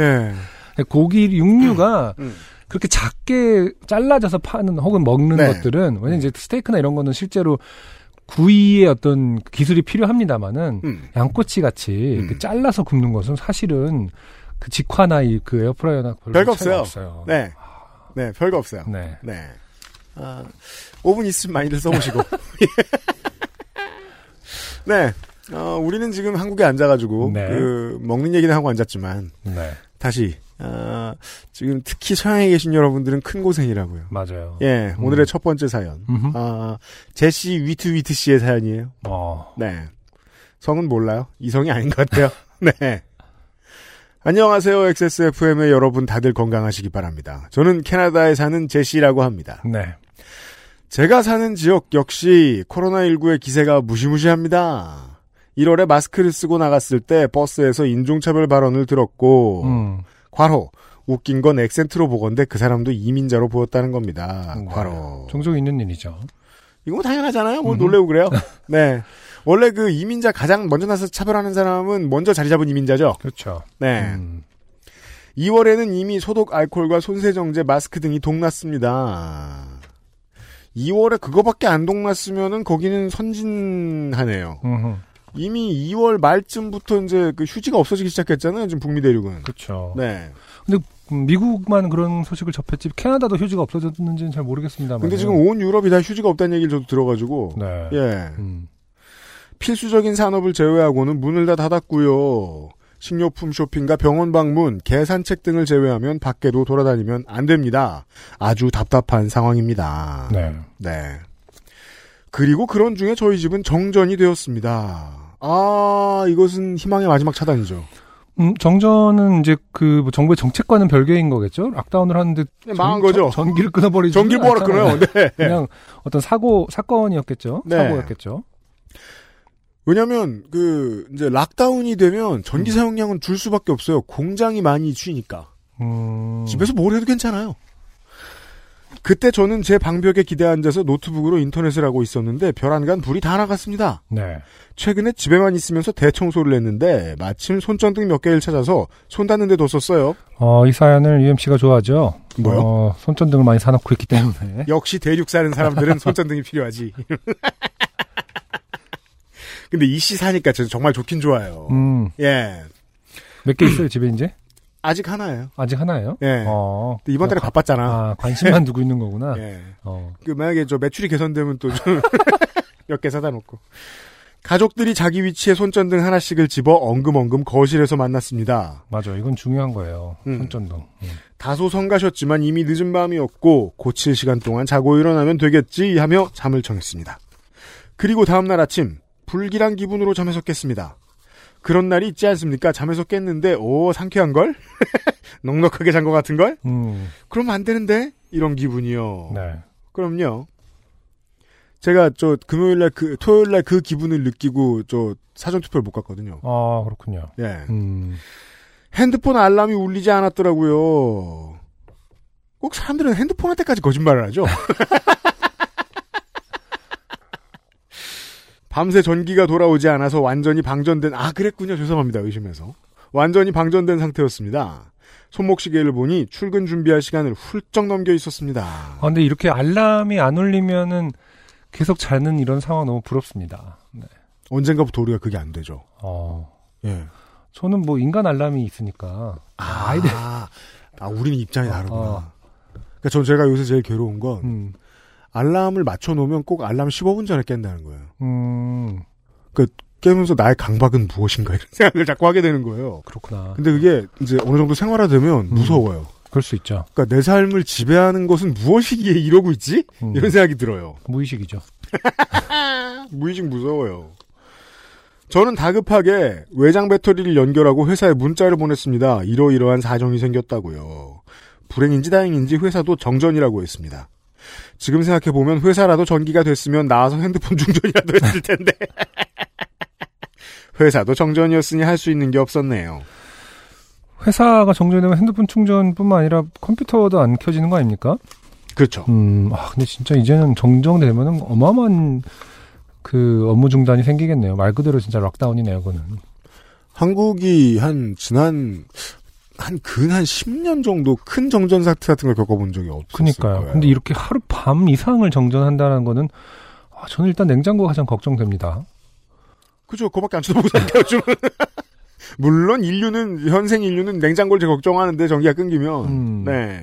예. 고기 육류가 음. 그렇게 작게 잘라져서 파는 혹은 먹는 네. 것들은 왜냐면 이제 스테이크나 이런 거는 실제로 구이의 어떤 기술이 필요합니다만은 음. 양꼬치 같이 음. 이렇게 잘라서 굽는 것은 사실은 그 직화나 이 그 에어프라이어나 별거 없어요. 없어요. 네. 네, 별거 없어요. 네. 네. 아, 5분 있으면 많이들 써보시고. 네. 어, 우리는 지금 한국에 앉아가지고, 네. 그, 먹는 얘기는 하고 앉았지만, 네. 다시, 아, 지금 특히 서양에 계신 여러분들은 큰 고생이라고요. 맞아요. 예, 음. 오늘의 첫 번째 사연. 음흠. 아, 제시 위트 위트 씨의 사연이에요. 어. 네. 성은 몰라요. 이성이 아닌 것 같아요. 네. 안녕하세요. XSFM의 여러분 다들 건강하시기 바랍니다. 저는 캐나다에 사는 제시라고 합니다. 네. 제가 사는 지역 역시 코로나19의 기세가 무시무시합니다. 1월에 마스크를 쓰고 나갔을 때 버스에서 인종차별 발언을 들었고, 음. 과로. 웃긴 건 액센트로 보건데 그 사람도 이민자로 보였다는 겁니다. 네. 과로. 종종 있는 일이죠. 이거 뭐 당연하잖아요. 뭐 음흠. 놀래고 그래요. 네. 원래 그 이민자 가장 먼저 나서 차별하는 사람은 먼저 자리 잡은 이민자죠. 그렇죠. 네. 음. 2월에는 이미 소독 알코올과 손세정제, 마스크 등이 동났습니다. 2월에 그거밖에 안 동났으면은 거기는 선진하네요. 음흠. 이미 2월 말쯤부터 이제 그 휴지가 없어지기 시작했잖아요. 지금 북미 대륙은. 그렇죠. 네. 음, 미국만 그런 소식을 접했지 캐나다도 휴지가 없어졌는지는 잘 모르겠습니다만. 근데 지금 온 유럽이 다 휴지가 없다는 얘기를 저도 들어가지고. 네. 예. 음. 필수적인 산업을 제외하고는 문을 다 닫았고요. 식료품 쇼핑과 병원 방문, 계산책 등을 제외하면 밖에도 돌아다니면 안 됩니다. 아주 답답한 상황입니다. 네. 네. 그리고 그런 중에 저희 집은 정전이 되었습니다. 아, 이것은 희망의 마지막 차단이죠. 음, 정전은 이제 그뭐 정부의 정책과는 별개인 거겠죠? 락다운을 하는데 네, 망한 거죠. 전, 기를 끊어버리지. 전기 뭐라 끊어요. 네. 그냥 어떤 사고 사건이었겠죠. 네. 사고였겠죠. 왜냐면, 그, 이제 락다운이 되면 전기 사용량은 줄 수밖에 없어요. 공장이 많이 쉬니까. 음. 집에서 뭘 해도 괜찮아요. 그때 저는 제 방벽에 기대 앉아서 노트북으로 인터넷을 하고 있었는데 별안간 불이 다 나갔습니다. 네. 최근에 집에만 있으면서 대청소를 했는데 마침 손전등 몇 개를 찾아서 손 닿는 데 뒀었어요. 어, 이 사연을 UMC가 좋아하죠. 뭐요? 어, 손전등을 많이 사놓고 있기 때문에. 역시 대륙 사는 사람들은 손전등이 필요하지. 근데 이 씨 사니까 저 정말 좋긴 좋아요. 음. 예. 몇 개 있어요, 집에 이제? 아직 하나예요. 아직 하나예요? 예. 어. 이번 달에 아, 바빴잖아. 아, 관심만 두고 있는 거구나. 예. 어. 그 만약에 저 매출이 개선되면 또좀 몇개 사다 놓고. 가족들이 자기 위치에 손전등 하나씩을 집어 엉금엉금 거실에서 만났습니다. 맞아. 이건 중요한 거예요. 음. 손전등. 음. 다소 성가셨지만 이미 늦은 밤이었고 고칠 시간 동안 자고 일어나면 되겠지 하며 잠을 청했습니다. 그리고 다음 날 아침 불길한 기분으로 잠에서 깼습니다. 그런 날이 있지 않습니까? 잠에서 깼는데 오 상쾌한 걸? 넉넉하게 잔 것 같은 걸? 음. 그럼 안 되는데? 이런 기분이요. 네. 그럼요. 제가 저 금요일 날 그 토요일 날 그 기분을 느끼고 저 사전 투표를 못 갔거든요. 아, 그렇군요. 예. 음. 핸드폰 알람이 울리지 않았더라고요. 꼭 사람들은 핸드폰한테까지 거짓말을 하죠. 밤새 전기가 돌아오지 않아서 완전히 방전된 아 그랬군요 죄송합니다 의심해서 완전히 방전된 상태였습니다. 손목시계를 보니 출근 준비할 시간을 훌쩍 넘겨 있었습니다. 아, 근데 이렇게 알람이 안 울리면은 계속 자는 이런 상황 너무 부럽습니다. 네. 언젠가부터 우리가 그게 안 되죠. 어. 예. 저는 뭐 인간 알람이 있으니까. 아, 아이들. 아, 우리는 입장이 다르구나. 어. 그러니까 전 제가 요새 제일 괴로운 건 음. 알람을 맞춰놓으면 꼭 알람 15분 전에 깬다는 거예요. 음. 깨면서 나의 강박은 무엇인가 이런 생각을 자꾸 하게 되는 거예요. 그렇구나. 근데 그게 이제 어느 정도 생활화되면 무서워요. 그럴 수 있죠. 그러니까 내 삶을 지배하는 것은 무엇이기에 이러고 있지? 음. 이런 생각이 들어요. 무의식이죠. 무의식 무서워요. 저는 다급하게 외장 배터리를 연결하고 회사에 문자를 보냈습니다. 이러이러한 사정이 생겼다고요. 불행인지 다행인지 회사도 정전이라고 했습니다. 지금 생각해보면 회사라도 전기가 됐으면 나와서 핸드폰 충전이라도 했을 텐데. 회사도 정전이었으니 할 수 있는 게 없었네요. 회사가 정전되면 핸드폰 충전뿐만 아니라 컴퓨터도 안 켜지는 거 아닙니까? 그렇죠. 음, 아, 근데 진짜 이제는 정정되면은 어마어마한 그 업무 중단이 생기겠네요. 말 그대로 진짜 락다운이네요, 그거는. 한국이 한 지난 한근한 10년 정도 큰 정전 사태 같은 걸 겪어본 적이 없었을 그니까요. 거예요. 근데 이렇게 하루 밤 이상을 정전한다는 거는 아, 저는 일단 냉장고가 가장 걱정됩니다. 그죠. 그거밖에 안 쳐다보고 살게요, 요즘은. 물론 인류는 현생 인류는 냉장고를 제일 걱정하는데 전기가 끊기면 음. 네.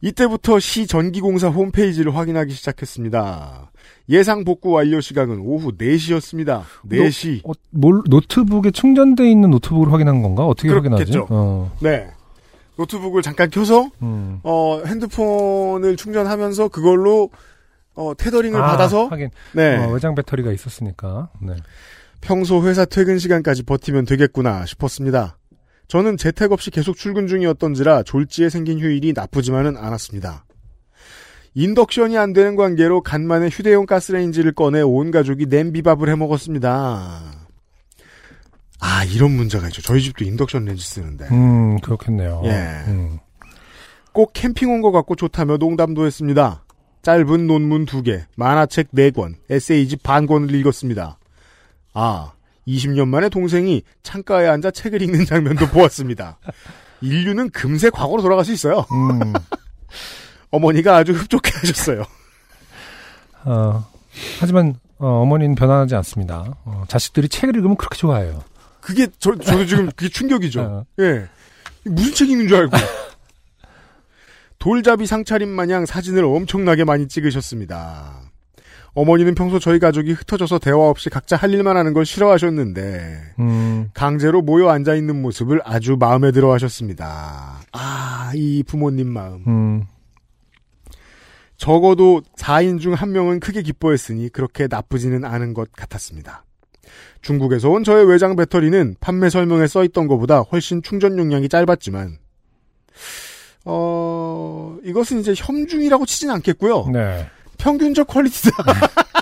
이때부터 시 전기공사 홈페이지를 확인하기 시작했습니다. 예상 복구 완료 시각은 오후 4시였습니다. 4시. 어, 뭘 노트북에 충전돼 있는 노트북을 확인한 건가? 어떻게 그렇겠죠. 확인하지? 어. 네. 노트북을 잠깐 켜서 음. 어, 핸드폰을 충전하면서 그걸로 어, 테더링을 아, 받아서 하긴 네. 어, 외장 배터리가 있었으니까. 네. 평소 회사 퇴근 시간까지 버티면 되겠구나 싶었습니다. 저는 재택 없이 계속 출근 중이었던지라 졸지에 생긴 휴일이 나쁘지만은 않았습니다. 인덕션이 안 되는 관계로 간만에 휴대용 가스레인지를 꺼내 온 가족이 냄비밥을 해 먹었습니다. 아 이런 문제가 있죠. 저희 집도 인덕션 렌지 쓰는데 음, 그렇겠네요. 예. 음. 꼭 캠핑 온 것 같고 좋다며 농담도 했습니다. 짧은 논문 두개 만화책 네권 에세이집 반 권을 읽었습니다. 아, 20년 만에 동생이 창가에 앉아 책을 읽는 장면도 보았습니다. 인류는 금세 과거로 돌아갈 수 있어요. 음. 어머니가 아주 흡족해 하셨어요. 어, 하지만 어, 어머니는 변하지 않습니다. 어, 자식들이 책을 읽으면 그렇게 좋아해요. 그게 저, 저도 지금 그게 충격이죠. 어. 예. 무슨 책 읽는 줄 알고. 돌잡이 상차림 마냥 사진을 엄청나게 많이 찍으셨습니다. 어머니는 평소 저희 가족이 흩어져서 대화 없이 각자 할 일만 하는 걸 싫어하셨는데 음, 강제로 모여 앉아 있는 모습을 아주 마음에 들어 하셨습니다. 아, 이 부모님 마음. 음, 적어도 4인 중 한 명은 크게 기뻐했으니 그렇게 나쁘지는 않은 것 같았습니다. 중국에서 온 저의 외장 배터리는 판매 설명에 써 있던 것보다 훨씬 충전 용량이 짧았지만 어, 이것은 이제 혐중이라고 치진 않겠고요. 네. 평균적 퀄리티다.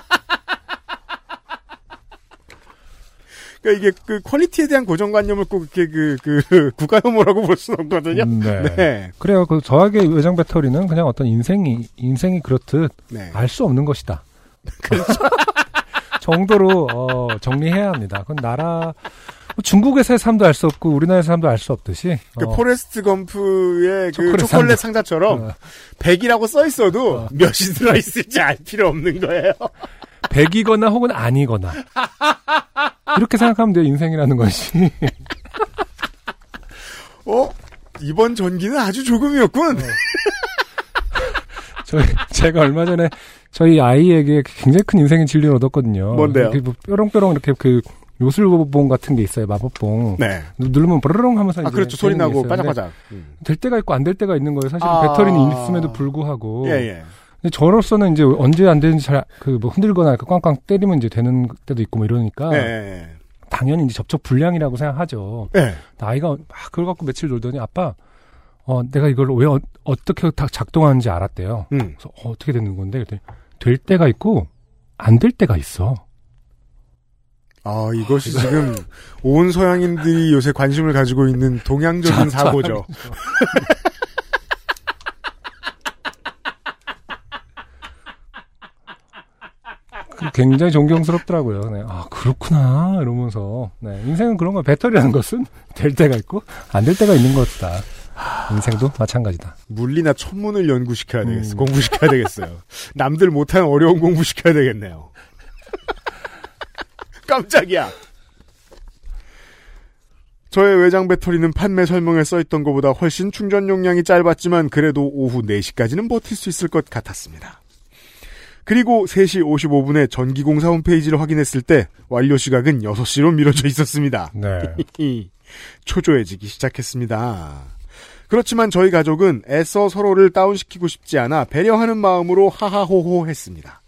그러니까 이게 그 퀄리티에 대한 고정관념을 꼭 이렇게 그, 그, 국가 혐오라고 볼 수는 없거든요. 음, 네. 네. 그래요. 그 저에게 외장 배터리는 그냥 어떤 인생이 인생이 그렇듯 네. 알수 없는 것이다. 정도로 어, 정리해야 합니다. 그건 나라 뭐 중국에서의 삶도 알 수 없고 우리나라의 삶도 알 수 없듯이 그 어, 포레스트 검프의 그 초콜릿 초콜릿 상자. 상자처럼 어. 100이라고 써 있어도 어. 몇이 들어 있을지 알 필요 없는 거예요. 100이거나 혹은 아니거나 이렇게 생각하면 돼요. 인생이라는 것이. 어? 이번 전기는 아주 조금이었군. 저 제가 얼마 전에 저희 아이에게 굉장히 큰 인생의 진리를 얻었거든요. 뭔데요? 이렇게 뭐 뾰롱뾰롱 이렇게 그 요술봉 같은 게 있어요. 마법봉. 네. 누르면 브르릉 하면서 아, 그렇죠. 소리 나고 바짝바짝. 음. 될 때가 있고 안 될 때가 있는 거예요. 사실 아. 배터리는 있음에도 불구하고. 예, 예. 근데 저로서는 이제 언제 안 되는지 잘 그 뭐 흔들거나 꽝꽝 때리면 이제 되는 때도 있고 뭐 이러니까 예, 예. 당연히 이제 접촉 불량이라고 생각하죠. 예. 아이가 막 그걸 갖고 며칠 놀더니 아빠 어 내가 이걸 왜 어, 떻게 작동하는지 알았대요. 음. 그래서 어, 어떻게 되는 건데 그랬더니 될 때가 있고 안 될 때가 있어. 아, 이것이 지금 온 서양인들이 요새 관심을 가지고 있는 동양적인 자, 사고죠. 그 굉장히 존경스럽더라고요. 네. 아 그렇구나 이러면서 네. 인생은 그런 거야. 배터리라는 것은 될 때가 있고 안 될 때가 있는 것이다. 인생도 마찬가지다. 물리나 천문을 연구시켜야 되겠어. 음. 공부시켜야 되겠어요. 남들 못하는 어려운 공부시켜야 되겠네요. 깜짝이야. 저의 외장 배터리는 판매 설명에 써있던 것보다 훨씬 충전 용량이 짧았지만 그래도 오후 4시까지는 버틸 수 있을 것 같았습니다. 그리고 3시 55분에 전기공사 홈페이지를 확인했을 때 완료 시각은 6시로 미뤄져 있었습니다. 네. 초조해지기 시작했습니다. 그렇지만 저희 가족은 애써 서로를 다운시키고 싶지 않아 배려하는 마음으로 하하호호 했습니다.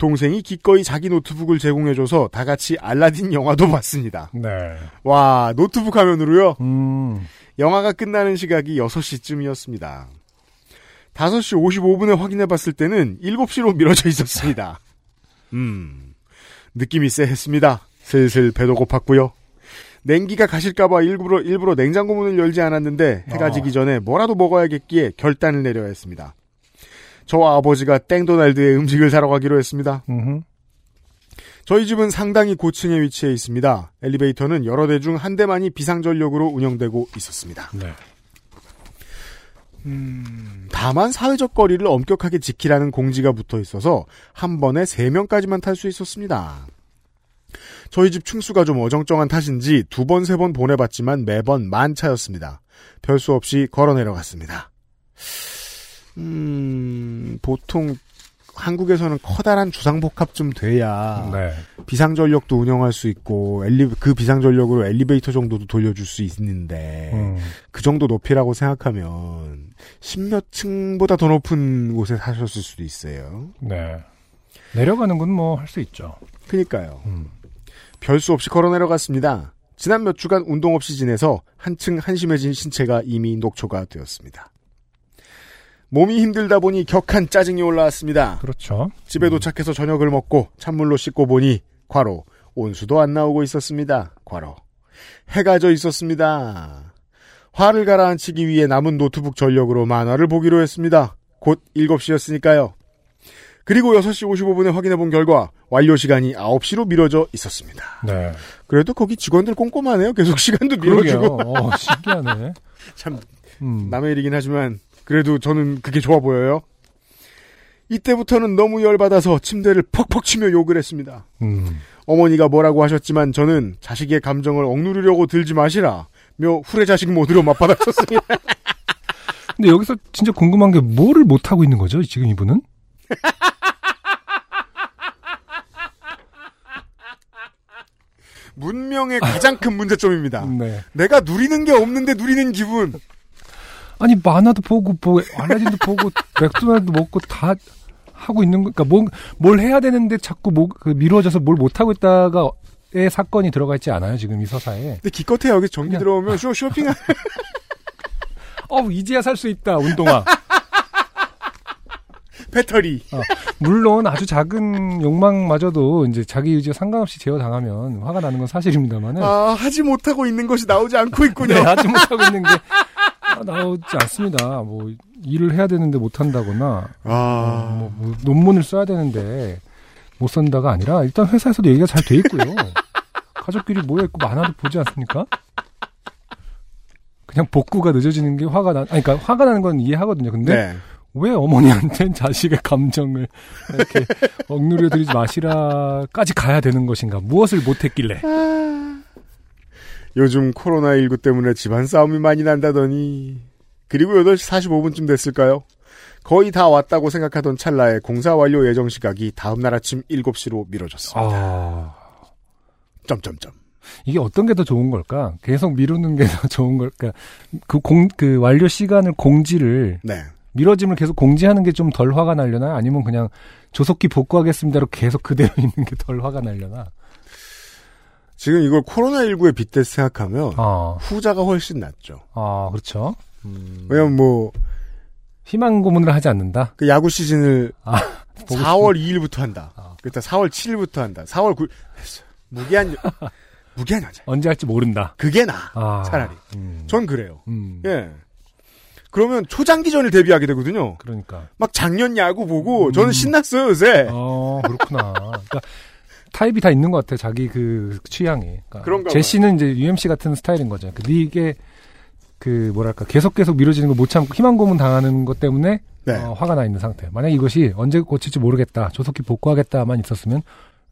동생이 기꺼이 자기 노트북을 제공해줘서 다 같이 알라딘 영화도 봤습니다. 네. 와, 노트북 화면으로요? 음. 영화가 끝나는 시각이 6시쯤이었습니다. 5시 55분에 확인해 봤을 때는 7시로 미뤄져 있었습니다. 음, 느낌이 쎄했습니다. 슬슬 배도 고팠고요. 냉기가 가실까봐 일부러, 일부러 냉장고 문을 열지 않았는데 해가 아. 지기 전에 뭐라도 먹어야겠기에 결단을 내려야 했습니다. 저와 아버지가 땡도날드에 음식을 사러 가기로 했습니다. 음흠. 저희 집은 상당히 고층에 위치해 있습니다. 엘리베이터는 여러 대 중 한 대만이 비상전력으로 운영되고 있었습니다. 네. 다만 사회적 거리를 엄격하게 지키라는 공지가 붙어 있어서 한 번에 3명까지만 탈 수 있었습니다. 저희 집 층수가 좀 어정쩡한 탓인지 두 번, 세 번 보내봤지만 매번 만차였습니다. 별 수 없이 걸어 내려갔습니다. 음, 보통 한국에서는 커다란 주상복합 좀 돼야 네. 비상전력도 운영할 수 있고 엘리, 그 비상전력으로 엘리베이터 정도도 돌려줄 수 있는데 음. 그 정도 높이라고 생각하면 십몇 층보다 더 높은 곳에 사셨을 수도 있어요. 네. 내려가는 건 뭐 할 수 있죠. 그니까요. 음. 별수 없이 걸어 내려갔습니다. 지난 몇 주간 운동 없이 지내서 한층 한심해진 신체가 이미 녹초가 되었습니다. 몸이 힘들다 보니 격한 짜증이 올라왔습니다. 그렇죠. 집에 도착해서 저녁을 먹고 찬물로 씻고 보니 과로 온수도 안 나오고 있었습니다. 과로 해가 져 있었습니다. 화를 가라앉히기 위해 남은 노트북 전력으로 만화를 보기로 했습니다. 곧 7시였으니까요. 그리고 6시 55분에 확인해 본 결과 완료 시간이 9시로 미뤄져 있었습니다. 네. 그래도 거기 직원들 꼼꼼하네요. 계속 시간도. 그러게요. 어, 신기하네. 참 음. 남의 일이긴 하지만 그래도 저는 그게 좋아 보여요. 이때부터는 너무 열받아서 침대를 퍽퍽 치며 욕을 했습니다. 음. 어머니가 뭐라고 하셨지만 저는 자식의 감정을 억누르려고 들지 마시라. 며 후레 자식 모드로 맞받아쳤습니다. 근데 여기서 진짜 궁금한 게 뭐를 못 하고 있는 거죠? 지금 이분은? 문명의 가장 큰 문제점입니다. 네. 내가 누리는 게 없는데 누리는 기분. 아니 만화도 보고 뭐 알라딘도 보고 맥도날드 먹고 다 하고 있는 거. 그러니까 뭘, 뭘 해야 되는데 자꾸 뭐, 그 미뤄져서 뭘 못 하고 있다가 의 사건이 들어가 있지 않아요 지금 이 서사에. 근데 기껏해야 여기 전기 그냥- 들어오면 쇼, 쇼핑 어 이제야 살 수 있다 운동화. 배터리. 물론 아주 작은 욕망마저도 이제 자기 의지와 상관없이 제어당하면 화가 나는 건 사실입니다만은 아, 하지 못하고 있는 것이 나오지 않고 있군요. 네, 하지 못하고 있는 게 아, 나오지 않습니다. 뭐 일을 해야 되는데 못 한다거나 아, 뭐, 뭐 논문을 써야 되는데 못 쓴다가 아니라 일단 회사에서도 얘기가 잘 돼 있고요. 가족끼리 모여 있고 만화도 보지 않습니까? 그냥 복구가 늦어지는 게 화가 나, 아니, 그러니까 화가 나는 건 이해하거든요. 근데 네. 왜 어머니한테는 자식의 감정을 이렇게 억누려 드리지 마시라까지 가야 되는 것인가? 무엇을 못했길래? 요즘 코로나19 때문에 집안 싸움이 많이 난다더니 그리고 8시 45분쯤 됐을까요? 거의 다 왔다고 생각하던 찰나에 공사 완료 예정 시각이 다음날 아침 7시로 미뤄졌습니다. 아, 점점점. 이게 어떤 게 더 좋은 걸까? 계속 미루는 게 더 좋은 걸까? 그 공, 그 완료 시간을 공지를 네. 미뤄짐을 계속 공지하는 게 좀 덜 화가 날려나? 아니면 그냥 조속히 복구하겠습니다로 계속 그대로 있는 게 덜 화가 날려나? 지금 이걸 코로나19에 빗대 생각하면 아, 후자가 훨씬 낫죠. 아, 그렇죠. 왜냐면 뭐, 희망 고문을 하지 않는다? 그 야구 시즌을 아, 보고 4월 2일부터 한다. 아. 그때 4월 7일부터 한다. 4월 9일. 무기한, 여- 무기한 여자. 언제 할지 모른다. 그게 나. 아, 차라리. 음, 전 그래요. 음, 예. 그러면 초장기전을 대비하게 되거든요. 그러니까. 막 작년 야구 보고 저는 음. 신났어요 요새. 어, 그렇구나. 그러니까 타입이 다 있는 것 같아. 자기 그 취향이. 그러니까 제시는 이제 UMC 같은 스타일인 거죠. 그 이게 그 뭐랄까 계속 계속 미뤄지는 걸 못 참고 희망 고문 당하는 것 때문에 네. 어, 화가 나 있는 상태. 만약 이것이 언제 고칠지 모르겠다. 조속히 복구하겠다만 있었으면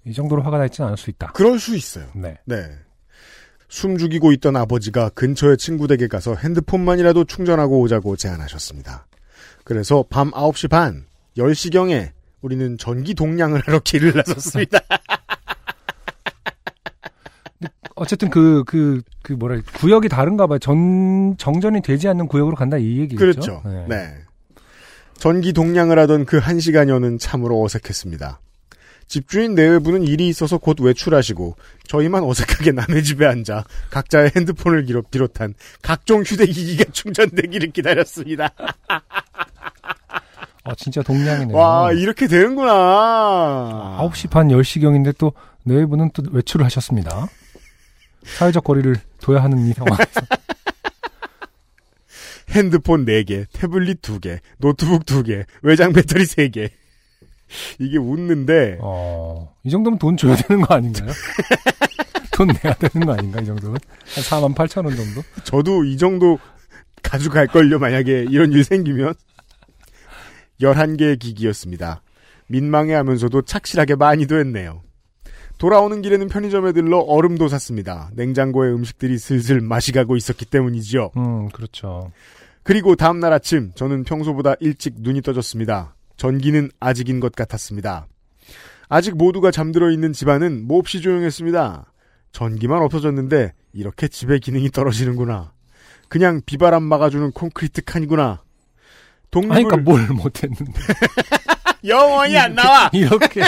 이 정도로 화가 나 있지는 않을 수 있다. 그럴 수 있어요. 네. 네. 숨 죽이고 있던 아버지가 근처의 친구 댁에 가서 핸드폰만이라도 충전하고 오자고 제안하셨습니다. 그래서 밤 9시 반, 10시경에 우리는 전기 동량을 하러 길을 나섰습니다. 어쨌든 그, 그, 그 뭐랄, 구역이 다른가 봐요. 전, 정전이 되지 않는 구역으로 간다 이 얘기겠죠. 그렇죠. 네. 전기 동량을 하던 그 한 시간여는 참으로 어색했습니다. 집주인 내외부는 일이 있어서 곧 외출하시고 저희만 어색하게 남의 집에 앉아 각자의 핸드폰을 비롯한 각종 휴대기기가 충전되기를 기다렸습니다. 어, 진짜 동량이네요. 와 이렇게 되는구나. 9시 반 10시경인데 또 내외부는 또 외출을 하셨습니다. 사회적 거리를 둬야 하는 이 상황. 핸드폰 4개, 태블릿 2개, 노트북 2개, 외장 배터리 3개. 이게 웃는데 어, 이 정도면 돈 줘야 되는 거 아닌가요? 돈 내야 되는 거 아닌가, 이 정도면? 한 4만 8천 원 정도? 저도 이 정도 가져갈걸요, 만약에 이런 일 생기면. 11개의 기기였습니다. 민망해 하면서도 착실하게 많이도 했네요. 돌아오는 길에는 편의점에 들러 얼음도 샀습니다. 냉장고에 음식들이 슬슬 맛이 가고 있었기 때문이지요. 음, 그렇죠. 그리고 다음날 아침 저는 평소보다 일찍 눈이 떠졌습니다. 전기는 아직인 것 같았습니다. 아직 모두가 잠들어 있는 집안은 몹시 조용했습니다. 전기만 없어졌는데 이렇게 집의 기능이 떨어지는구나. 그냥 비바람 막아주는 콘크리트 칸이구나. 동물 아니, 그러니까 뭘 못했는데. 영원히 안 나와. 이렇게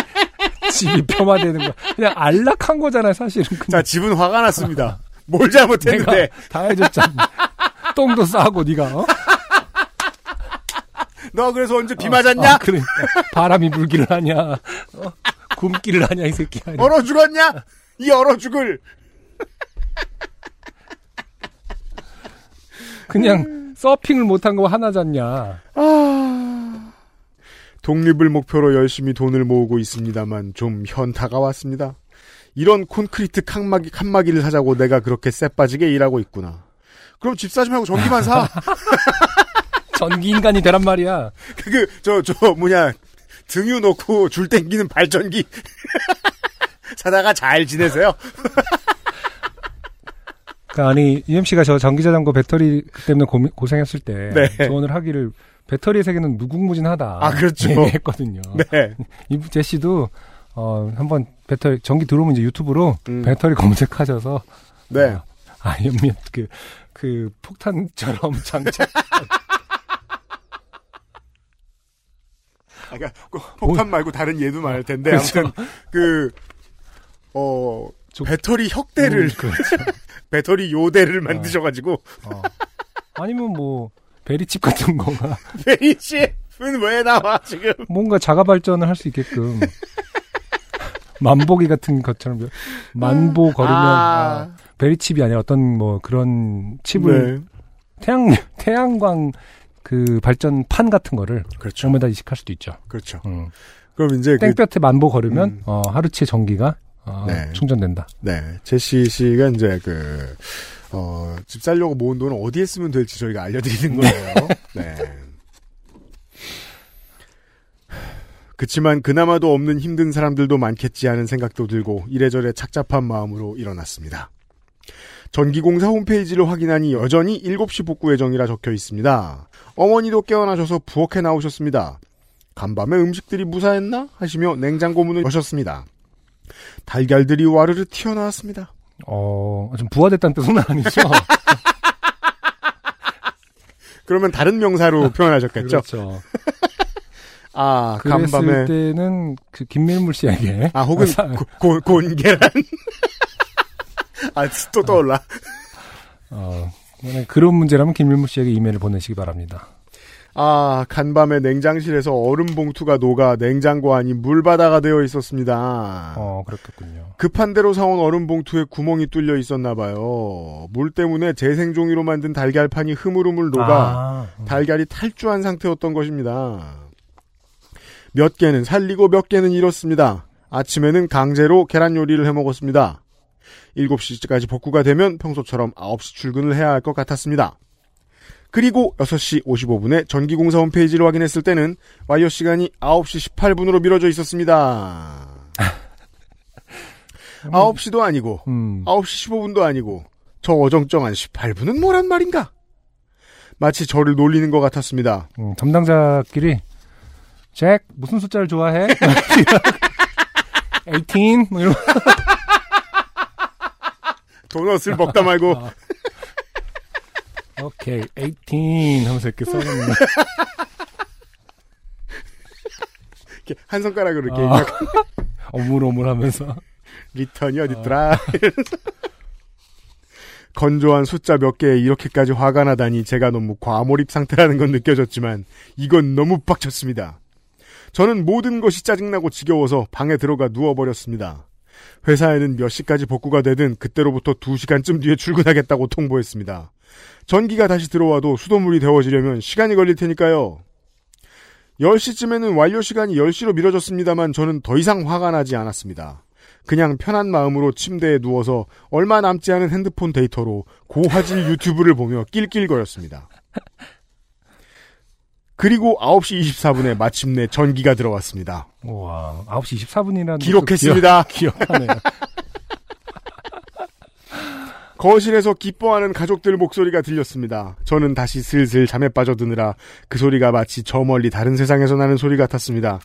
집이 폄하되는 거. 그냥 안락한 거잖아요, 사실은. 자 그냥 집은 화가 났습니다. 뭘 잘못했는데 내가 다 해줬잖아. 똥도 싸고 네가 어? 너 그래서 언제 비 맞았냐? 아, 그러니까 바람이 불기를 하냐, 어? 굶기를 하냐 이 새끼야. 얼어 죽었냐? 이 얼어 죽을 그냥 서핑을 못한 거 하나 잖냐. 독립을 목표로 열심히 돈을 모으고 있습니다만 좀 현타가 왔습니다. 이런 콘크리트 칸막이, 칸막이를 사자고 내가 그렇게 쎄빠지게 일하고 있구나. 그럼 집 사지 말고 전기만 사. 전기 인간이 되란 말이야. 그, 저, 저, 뭐냐, 등유 놓고 줄 땡기는 발전기. 사다가 잘 지내세요. 그 아니 UMC가 저 전기자전거 배터리 때문에 고민, 고생했을 때 네. 조언을 하기를 배터리의 세계는 무궁무진하다. 아, 그렇죠. 얘기했거든요. 네. 이 제시도 어 한번 배터리 전기 들어오면 이제 유튜브로 음. 배터리 검색하셔서 네. 어, 아이언맨 그, 그 폭탄처럼 장착 아, 그러니까 꼭 폭탄 말고 다른 예도 많을 텐데 그렇죠. 아무튼 그 어, 저- 배터리 혁대를 음, 그렇죠. 배터리 요대를 만드셔가지고 어. 아니면 뭐 베리칩 같은 거가 베이시은 왜 나와 지금? 뭔가 자가 발전을 할 수 있게끔 만보기 같은 것처럼 만보 걸으면 아. 아, 베리칩이 아니라 어떤 뭐 그런 칩을 네. 태양 태양광 그 발전판 같은 거를 그렇죠. 몸에다 이식할 수도 있죠. 그렇죠. 음. 그럼 이제 그, 땡볕에 만보 걸으면 음. 어, 하루치의 전기가 어, 네. 충전된다. 네 제시 씨가 이제 그 어, 집 살려고 모은 돈을 어디에 쓰면 될지 저희가 알려드리는 거예요. 네. 그치만 그나마도 없는 힘든 사람들도 많겠지 하는 생각도 들고 이래저래 착잡한 마음으로 일어났습니다. 전기공사 홈페이지를 확인하니 여전히 7시 복구 예정이라 적혀 있습니다. 어머니도 깨어나셔서 부엌에 나오셨습니다. 간밤에 음식들이 무사했나? 하시며 냉장고 문을 여셨습니다. 달걀들이 와르르 튀어나왔습니다. 어, 좀 부화됐다는 뜻은 아니죠. 그러면 다른 명사로 표현하셨겠죠? 그렇죠. 아, 그랬을 간밤에. 때는 그 김밀물 씨에게 아, 혹은 사- 고, 고, 곤계란. 아, 또 떠올라. 어, 그런 문제라면 김밀물 씨에게 이메일을 보내시기 바랍니다. 아, 간밤에 냉장실에서 얼음 봉투가 녹아 냉장고 안이 물바다가 되어 있었습니다. 어, 그렇겠군요. 급한 대로 사온 얼음 봉투에 구멍이 뚫려 있었나 봐요. 물 때문에 재생종이로 만든 달걀판이 흐물흐물 녹아 아, 달걀이 탈주한 상태였던 것입니다. 몇 개는 살리고 몇 개는 잃었습니다. 아침에는 강제로 계란 요리를 해 먹었습니다. 7시까지 복구가 되면 평소처럼 9시 출근을 해야 할 것 같았습니다. 그리고 6시 55분에 전기공사 홈페이지를 확인했을 때는 와이어 시간이 9시 18분으로 미뤄져 있었습니다. 9시도 아니고 음, 9시 15분도 아니고 저 어정쩡한 18분은 뭐란 말인가? 마치 저를 놀리는 것 같았습니다. 음, 담당자끼리 잭 무슨 숫자를 좋아해? 18? 뭐 이런 도넛을 먹다 말고 아. 오케이 18 하면서 이렇게 써놓는 이렇게 한 손가락으로 이렇게 아. 약간 어물어물 하면서 리턴이 어딨더라. 건조한 숫자 몇 개에 이렇게까지 화가 나다니 제가 너무 과몰입 상태라는 건 느껴졌지만 이건 너무 빡쳤습니다. 저는 모든 것이 짜증나고 지겨워서 방에 들어가 누워버렸습니다. 회사에는 몇 시까지 복구가 되든 그때로부터 2시간쯤 뒤에 출근하겠다고 통보했습니다. 전기가 다시 들어와도 수돗물이 데워지려면 시간이 걸릴 테니까요. 10시쯤에는 완료 시간이 10시로 미뤄졌습니다만 저는 더 이상 화가 나지 않았습니다. 그냥 편한 마음으로 침대에 누워서 얼마 남지 않은 핸드폰 데이터로 고화질 유튜브를 보며 낄낄거렸습니다. 그리고 9시 24분에 마침내 전기가 들어왔습니다. 와, 9시 24분이라는 기록했습니다. 기억, 기억하네요. 거실에서 기뻐하는 가족들 목소리가 들렸습니다. 저는 다시 슬슬 잠에 빠져드느라 그 소리가 마치 저 멀리 다른 세상에서 나는 소리 같았습니다.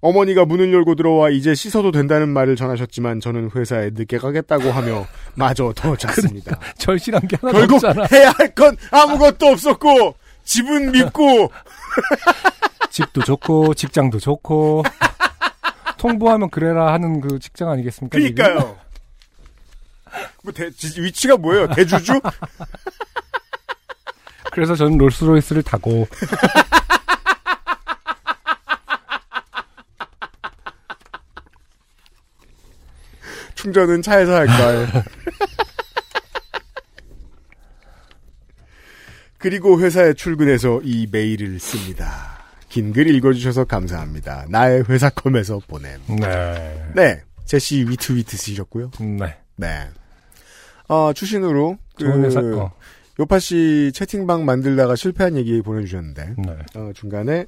어머니가 문을 열고 들어와 이제 씻어도 된다는 말을 전하셨지만 저는 회사에 늦게 가겠다고 하며 마저 더 잤습니다. 절실한 게 하나도 결국 없잖아. 해야 할 건 아무것도 없었고 집은 밉고 집도 좋고 직장도 좋고 통보하면 그래라 하는 그 직장 아니겠습니까? 이게? 그니까요. 뭐 대, 지- 위치가 뭐예요? 대주주? 그래서 저는 롤스로이스를 타고 충전은 차에서 할걸. 그리고 회사에 출근해서 이 메일을 씁니다. 긴 글 읽어주셔서 감사합니다. 나의 회사 컴에서 보냄. 네. 네. 제시 위트위트 쓰셨고요. 네. 네. 어, 추신으로, 그, 좋은 회사 거. 요파 씨 채팅방 만들다가 실패한 얘기 보내주셨는데, 네. 어, 중간에,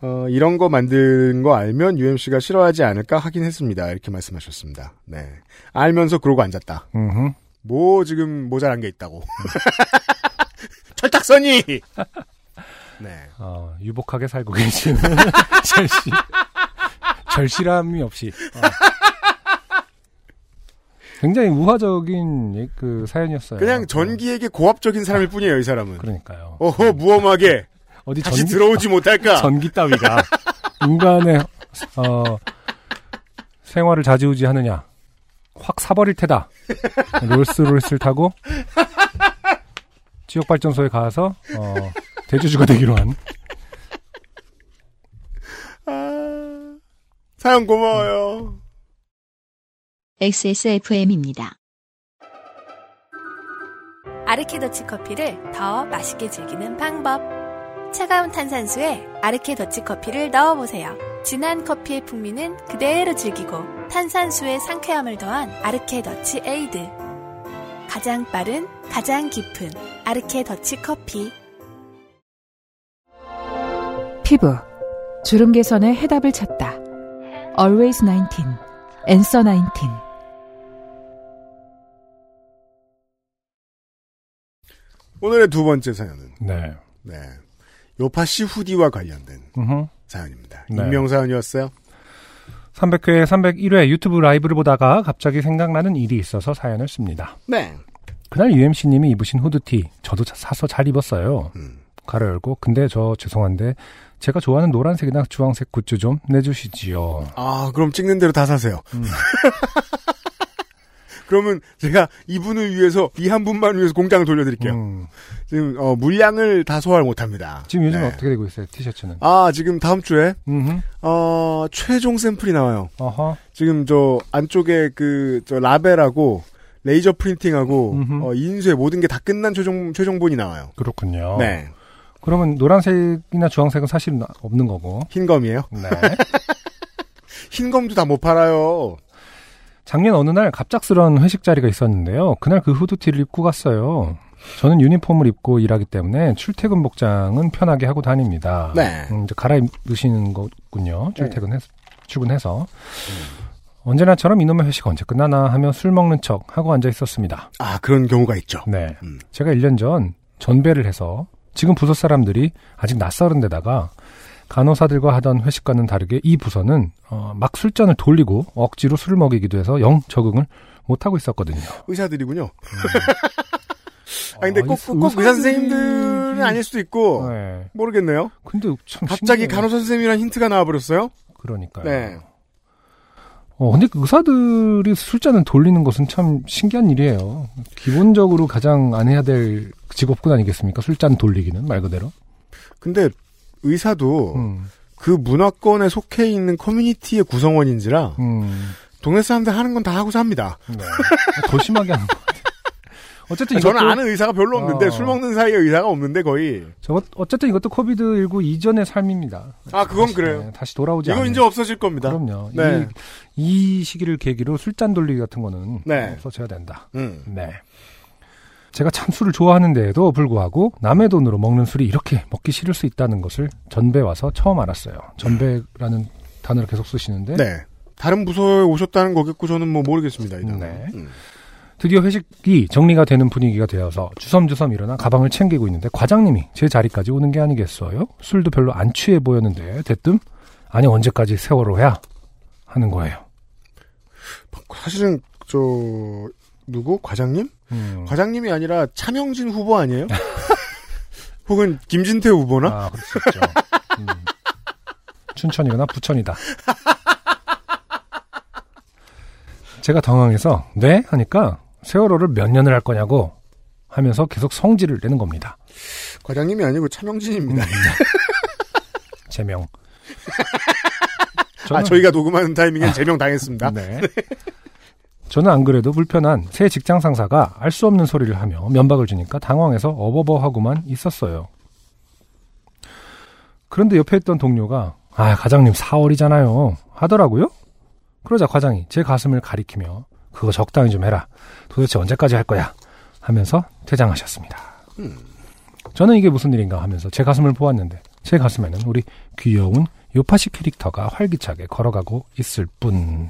어, 이런 거 만든 거 알면 UMC가 싫어하지 않을까 하긴 했습니다. 이렇게 말씀하셨습니다. 네. 알면서 그러고 앉았다. 음흠. 뭐, 지금 모자란 게 있다고. 철딱선이! 네. 어, 유복하게 살고 계시는 절실 절실함이 없이 어. 굉장히 우화적인 예- 그 사연이었어요. 그냥 전기에게 고압적인 사람일 뿐이에요, 이 사람은. 그러니까요. 어허, 무엄하게. 어디 다시 전기, 들어오지 못할까? 전기 따위가 인간의 어, 생활을 좌지우지하느냐? 확 사버릴 테다. 롤스로이스를 타고 지역 발전소에 가서 어, 대주주가 되기로 한. 아, 사연 고마워요. XSFM입니다. 아르케더치 커피를 더 맛있게 즐기는 방법. 차가운 탄산수에 아르케더치 커피를 넣어보세요. 진한 커피의 풍미는 그대로 즐기고 탄산수의 상쾌함을 더한 아르케더치 에이드. 가장 빠른, 가장 깊은 아르케더치 커피. 피부 주름 개선의 해답을 찾다. Always 19, Answer 19. 오늘의 두 번째 사연은, 네. 네. 요파씨 후디와 관련된 음흠. 사연입니다. 네. 익명 사연이었어요. 300회, 301회 유튜브 라이브를 보다가 갑자기 생각나는 일이 있어서 사연을 씁니다. 네. 그날 UMC님이 입으신 후드티 저도 자- 사서 잘 입었어요. 음. 가로 열고 근데 저 죄송한데 제가 좋아하는 노란색이나 주황색 굿즈 좀 내주시지요. 아, 그럼 찍는 대로 다 사세요. 음. 그러면 제가 이분을 위해서, 이 한 분만 위해서 공장을 돌려드릴게요. 음. 지금, 어, 물량을 다 소화를 못합니다. 지금 요즘 네. 어떻게 되고 있어요? 티셔츠는? 아, 지금 다음 주에, 음. 어, 최종 샘플이 나와요. 어허. 지금 저 안쪽에 그, 저 라벨하고, 레이저 프린팅하고. 어, 인쇄 모든 게 다 끝난 최종, 최종본이 나와요. 그렇군요. 네. 그러면 노란색이나 주황색은 사실은 없는 거고. 흰 검이에요. 네. 흰 검도 다 못 팔아요. 작년 어느 날 갑작스런 회식 자리가 있었는데요. 그날 그 후드티를 입고 갔어요. 저는 유니폼을 입고 일하기 때문에 출퇴근 복장은 편하게 하고 다닙니다. 네. 음, 이제 갈아입으시는 거군요. 출퇴근해서 출근해서 언제나처럼 이놈의 회식 언제 끝나나 하며 술 먹는 척 하고 앉아 있었습니다. 아, 그런 경우가 있죠. 네. 음. 제가 1년 전 전배를 해서 지금 부서 사람들이 아직 낯설은 데다가 간호사들과 하던 회식과는 다르게 이 부서는 어, 막 술잔을 돌리고 억지로 술을 먹이기도 해서 영 적응을 못하고 있었거든요. 의사들이군요. 아, 근데 꼭, 꼭, 꼭 의사 선생님들은 아닐 수도 있고, 네. 모르겠네요. 근데 참 갑자기 신기해요. 간호사 선생님이란 힌트가 나와버렸어요? 그러니까요. 네. 어, 근데 그 의사들이 술잔을 돌리는 것은 참 신기한 일이에요. 기본적으로 가장 안 해야 될 직업군 아니겠습니까? 술잔 돌리기는 말 그대로. 근데 의사도 음, 그 문화권에 속해 있는 커뮤니티의 구성원인지라 음, 동네 사람들 하는 건 다 하고 삽니다. 네. 더 심하게 하는 것 같아요. 어쨌든 저는 아는 의사가 별로 없는데 어. 술 먹는 사이에 의사가 없는데 거의. 저 어쨌든 이것도 코비드 19 이전의 삶입니다. 아 그건 다시, 그래요. 네, 다시 돌아오지 이거. 이제 없어질 겁니다. 그럼요. 네. 이, 이 시기를 계기로 술잔 돌리기 같은 거는 네. 없어져야 된다. 음. 네. 제가 참 술을 좋아하는데도 불구하고 남의 돈으로 먹는 술이 이렇게 먹기 싫을 수 있다는 것을 전배 와서 처음 알았어요. 전배라는 단어를 계속 쓰시는데 네. 다른 부서에 오셨다는 거겠고 저는 뭐 모르겠습니다. 이 단어. 네. 음. 드디어 회식이 정리가 되는 분위기가 되어서 주섬주섬 일어나 가방을 챙기고 있는데 과장님이 제 자리까지 오는 게 아니겠어요? 술도 별로 안 취해 보였는데 대뜸 아니 언제까지 세월호야 하는 거예요. 사실은 저 누구 과장님? 음. 과장님이 아니라 차명진 후보 아니에요? 혹은 김진태 후보나? 아, 그럴 수 있죠. 음. 춘천이거나 부천이다. 제가 당황해서 네 하니까 세월호를 몇 년을 할 거냐고 하면서 계속 성질을 내는 겁니다. 과장님이 아니고 차명진입니다. 음. 제명. 아 저희가 녹음하는 타이밍엔 제명 당했습니다. 네. 저는 안 그래도 불편한 새 직장 상사가 알 수 없는 소리를 하며 면박을 주니까 당황해서 어버버하고만 있었어요. 그런데 옆에 있던 동료가 아 과장님 4월이잖아요 하더라고요. 그러자 과장이 제 가슴을 가리키며 그거 적당히 좀 해라. 도대체 언제까지 할 거야? 하면서 퇴장하셨습니다. 저는 이게 무슨 일인가 하면서 제 가슴을 보았는데 제 가슴에는 우리 귀여운 요파시 캐릭터가 활기차게 걸어가고 있을 뿐.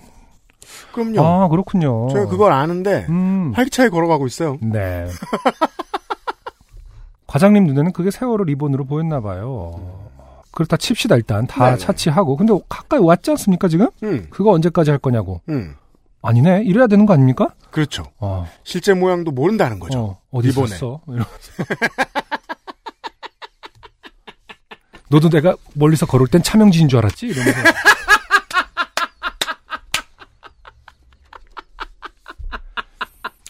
그럼요. 아 그렇군요. 제가 그걸 아는데 음, 활기차게 걸어가고 있어요. 네. 과장님 눈에는 그게 세월호 리본으로 보였나 봐요. 그렇다 칩시다 일단 다 네네. 차치하고 근데 가까이 왔지 않습니까 지금? 음, 그거 언제까지 할 거냐고. 음, 아니네 이래야 되는 거 아닙니까? 그렇죠. 어, 실제 모양도 모른다는 거죠. 어, 리본에. 있었어? 이러면서. 너도 내가 멀리서 걸을 땐 차명진인 줄 알았지? 이러면서.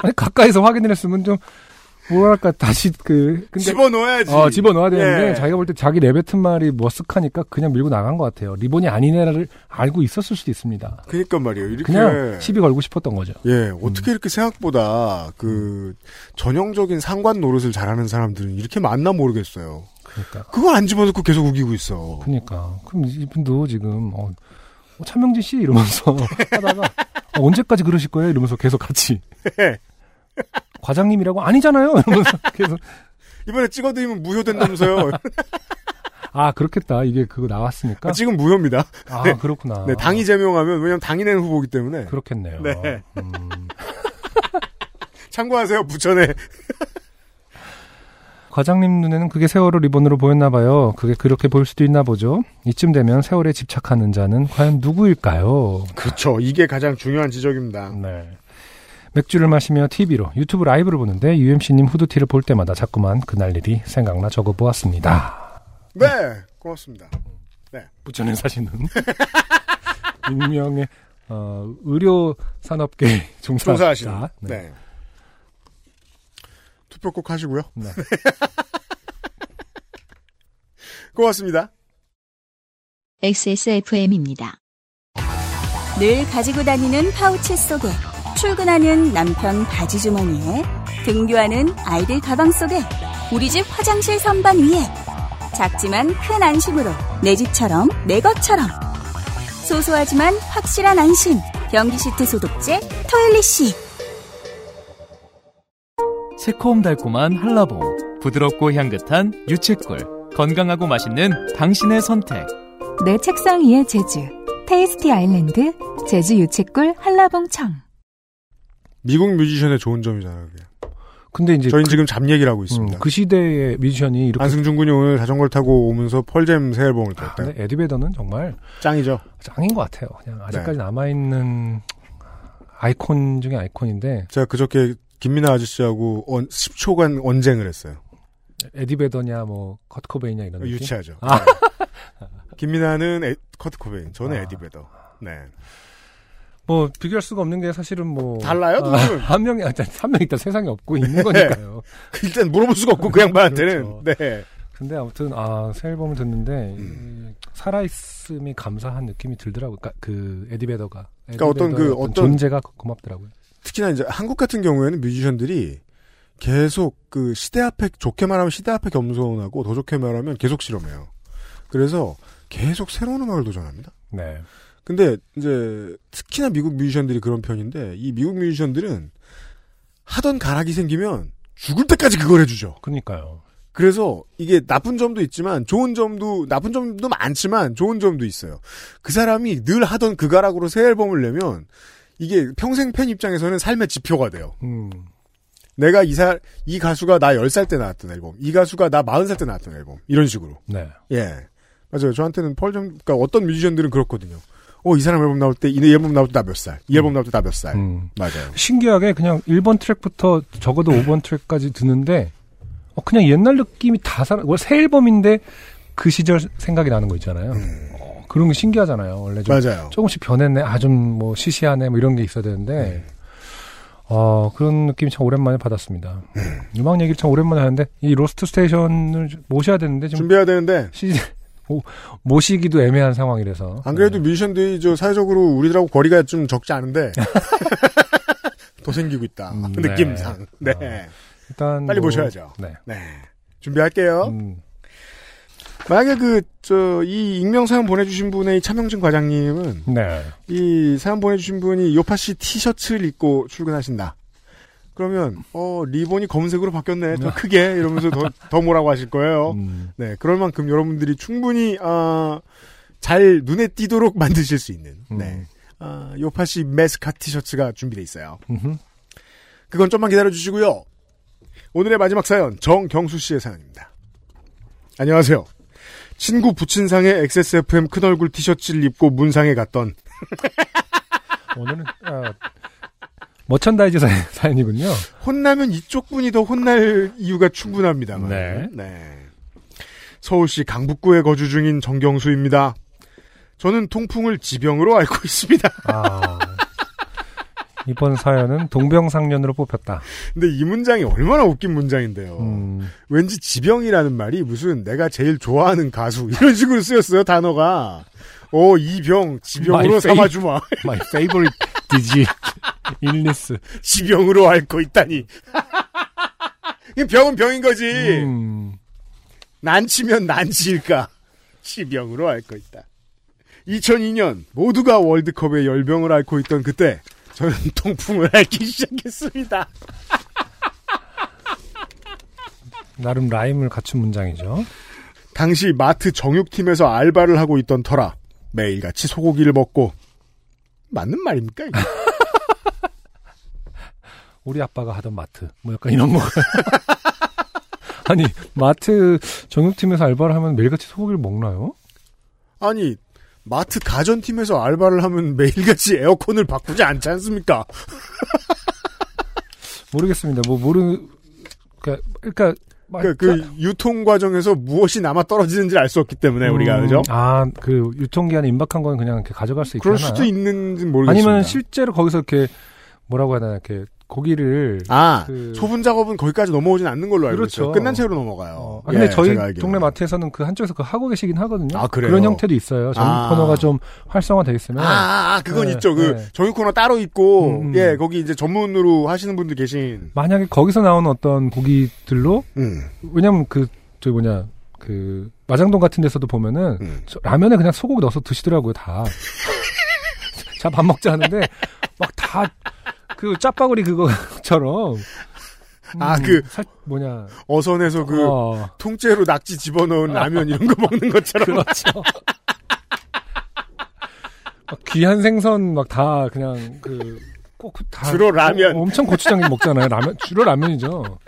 아니 가까이서 확인을 했으면 좀 뭐랄까 다시 그 근데 집어넣어야지. 어, 집어넣어야 되는데 예. 자기가 볼 때 자기 내뱉은 말이 머쓱하니까 그냥 밀고 나간 것 같아요. 리본이 아니네를 알고 있었을 수도 있습니다. 그러니까 말이에요. 이렇게 그냥 시비 걸고 싶었던 거죠. 예, 어떻게 이렇게 생각보다 그 전형적인 상관 노릇을 잘하는 사람들은 이렇게 많나 모르겠어요. 그러니까. 그걸 안 집어넣고 계속 우기고 있어. 그러니까. 그럼 이분도 지금 어, 어, 차명진 씨 이러면서 하다가 어, 언제까지 그러실 거예요? 이러면서 계속 같이 과장님이라고 아니잖아요. 이러면서 계속 이번에 찍어드리면 무효된다면서요. 아 그렇겠다. 이게 그거 나왔으니까. 지금 무효입니다. 아 네. 그렇구나. 네, 당이 제명하면 왜냐면 당이 내는 후보기 때문에 그렇겠네요. 네. 음, 참고하세요. 부천에 과장님 눈에는 그게 세월호 리본으로 보였나 봐요. 그게 그렇게 보일 수도 있나 보죠. 이쯤 되면 세월에 집착하는 자는 과연 누구일까요? 그렇죠. 이게 가장 중요한 지적입니다. 네. 맥주를 마시며 TV로 유튜브 라이브를 보는데 UMC님 후드티를 볼 때마다 자꾸만 그날 일이 생각나 적어보았습니다. 네, 고맙습니다. 부천에 사시는 익명의 어, 의료 산업계 종사자. 종사하시는. 네. 투표 꼭 하시고요. 네. 고맙습니다. XSFM입니다. 늘 가지고 다니는 파우치 속에 출근하는 남편 바지 주머니에 등교하는 아이들 가방 속에 우리 집 화장실 선반 위에 작지만 큰 안심으로 내 집처럼 내 것처럼. 소소하지만 확실한 안심. 변기 시트 소독제 토일리시 새콤달콤한 한라봉, 부드럽고 향긋한 유채꿀, 건강하고 맛있는 당신의 선택. 내 책상 위의 제주. 테이스티 아일랜드 제주 유채꿀 한라봉청 미국 뮤지션의 좋은 점이잖아요. 그게. 근데 이제 저희는 그, 지금 잡 얘기를 하고 음, 있습니다. 그 시대의 뮤지션이 이렇게 안승준 군이 오늘 자전거를 타고 오면서 펄잼 새 앨범을 아, 냈대요. 근데 에디 베더는 정말 짱이죠. 짱인 것 같아요. 그냥 아직까지 네. 남아 있는 아이콘 중에 아이콘인데 제가 그저께 김민아 아저씨하고 언, 10초간 언쟁을 했어요. 에디 베더냐 뭐 커트 코베인이냐 이런. 유치하죠. 아. 네. 김민아는 에, 커트 코베인, 저는 아. 에디 베더. 네. 뭐 비교할 수가 없는 게 사실은 뭐 달라요, 두 아? 한 명이 한명 있다 세상에 없고 있는 거니까요. 일단 물어볼 수가 없고 그 양반한테는. 그렇죠. 네. 근데 아무튼 아 새 앨범을 듣는데 음. 이 살아있음이 감사한 느낌이 들더라고요. 그러니까 그 에디 베더가 에디 그러니까 어떤 그 어떤- 존재가 고맙더라고요. 특히나 이제 한국 같은 경우에는 뮤지션들이 계속 그 시대 앞에 좋게 말하면 시대 앞에 겸손하고 더 좋게 말하면 계속 실험해요. 그래서 계속 새로운 음악을 도전합니다. 네. 근데 이제 특히나 미국 뮤지션들이 그런 편인데 이 미국 뮤지션들은 하던 가락이 생기면 죽을 때까지 그걸 해주죠. 그니까요. 그래서 이게 나쁜 점도 있지만 좋은 점도 나쁜 점도 많지만 좋은 점도 있어요. 그 사람이 늘 하던 그 가락으로 새 앨범을 내면 이게 평생 팬 입장에서는 삶의 지표가 돼요. 음. 내가 이 사, 이 가수가 나 10살 때 나왔던 앨범, 이 가수가 나 40살 때 나왔던 앨범, 이런 식으로. 네. 예. 맞아요. 저한테는 펄 좀, 그니까 어떤 뮤지션들은 그렇거든요. 어, 이 사람 앨범 나올 때, 이 앨범 나올 때 나 몇 살, 이 앨범 나올 때 나 몇 살. 음. 맞아요. 신기하게 그냥 1번 트랙부터 적어도 5번 트랙까지 듣는데 어, 그냥 옛날 느낌이 다 살아. 원래 새 앨범인데 그 시절 생각이 나는 거 있잖아요. 어, 그런 게 신기하잖아요. 원래 좀 음. 맞아요. 조금씩 변했네. 아 좀 뭐 시시하네. 뭐 이런 게 있어야 되는데 어, 그런 느낌이 참 오랜만에 받았습니다. 음악 얘기를 참 오랜만에 하는데 이 로스트 스테이션을 모셔야 되는데 지금 준비해야 되는데, 시 모, 모시기도 애매한 상황이라서 안 그래도 네. 뮤지션들이 저 사회적으로 우리들하고 거리가 좀 적지 않은데, 더 생기고 있다. 음, 네. 느낌상. 네. 일단 빨리 뭐- 모셔야죠. 네. 네. 준비할게요. 음, 만약에 그, 저, 이 익명 사연 보내주신 분의 이 차명진 과장님은, 네. 이 사연 보내주신 분이 요파 씨 티셔츠를 입고 출근하신다. 그러면, 어, 리본이 검은색으로 바뀌었네. 더 크게. 이러면서 더, 더 뭐라고 하실 거예요. 음, 네. 그럴 만큼 여러분들이 충분히, 아, 잘 눈에 띄도록 만드실 수 있는, 네. 아, 요파씨 메스카 티셔츠가 준비되어 있어요. 음흠. 그건 좀만 기다려 주시고요. 오늘의 마지막 사연, 정경수 씨의 사연입니다. 안녕하세요. 친구 부친상에 XSFM 큰 얼굴 티셔츠를 입고 문상에 갔던 오늘은 아, merchandise 사연, 사연 이군요. 혼나면 이쪽 분이 더 혼날 이유가 충분합니다만. 네. 서울시 강북구에 거주 중인 정경수입니다. 저는 통풍을 지병으로 앓고 있습니다. 아, 이번 사연은 동병상련으로 뽑혔다. 근데 이 문장이 얼마나 웃긴 문장인데요. 음, 왠지 지병이라는 말이 무슨 내가 제일 좋아하는 가수 이런 식으로 쓰였어요 단어가. 어이병 지병으로 삼아주마. my favorite disease, illness. 지병으로 앓고 있다니. 이 병은 병인 거지. 음, 난치면 난치일까? 지병으로 앓고 있다. 2002년 모두가 월드컵에 열병을 앓고 있던 그때 저는 통풍을 앓기 시작했습니다. 나름 라임을 갖춘 문장이죠. 당시 마트 정육팀에서 알바를 하고 있던 터라 매일같이 소고기를 먹고 맞는 말입니까? 이게? 우리 아빠가 하던 마트, 뭐 약간 이런 거. 아니 마트 정육팀에서 알바를 하면 매일같이 소고기를 먹나요? 아니 마트 가전팀에서 알바를 하면 매일같이 에어컨을 바꾸지 않지 않습니까? 모르겠습니다. 뭐 모르, 그러니까, 그러니까 막- 그, 그 유통 과정에서 무엇이 남아 떨어지는지 알 수 없기 때문에 우리가 음, 그죠? 아, 그 유통 기한에 임박한 건 그냥 이렇게 가져갈 수 있나? 그럴 수도 있는지 모르겠습니다. 아니면 실제로 거기서 이렇게 뭐라고 해야 되나 이렇게 고기를 아 그- 소분 작업은 거기까지 넘어오진 않는 걸로 알고 그렇죠. 있어요. 끝난 채로 넘어가요. 어, 아, 근데 예, 저희. 동네 마트에서는 그 한쪽에서 그 하고 계시긴 하거든요. 아, 그래요? 런 형태도 있어요. 정육 아. 코너가 좀 활성화돼 있으면 아, 아, 아, 그건 네, 있죠. 그 네. 정육 코너 따로 있고 음, 음. 예 거기 이제 전문으로 하시는 분들 계신. 만약에 거기서 나오는 어떤 고기들로 음, 왜냐면 그 저기 뭐냐 그 마장동 같은 데서도 보면은 음. 저 라면에 그냥 소고기 넣어서 드시더라고요 다. 자 밥 먹자 하는데 막 다 그 짜파구리 그거처럼. 아, 그- 살, 뭐냐 어선에서 그 어, 통째로 낙지 집어넣은 라면 이런 거 먹는 것처럼. 그렇죠. 막 귀한 생선 막 다 그냥 그 꼭 다 주로 라면. 어, 엄청 고추장 먹잖아요. 라면 주로 라면이죠.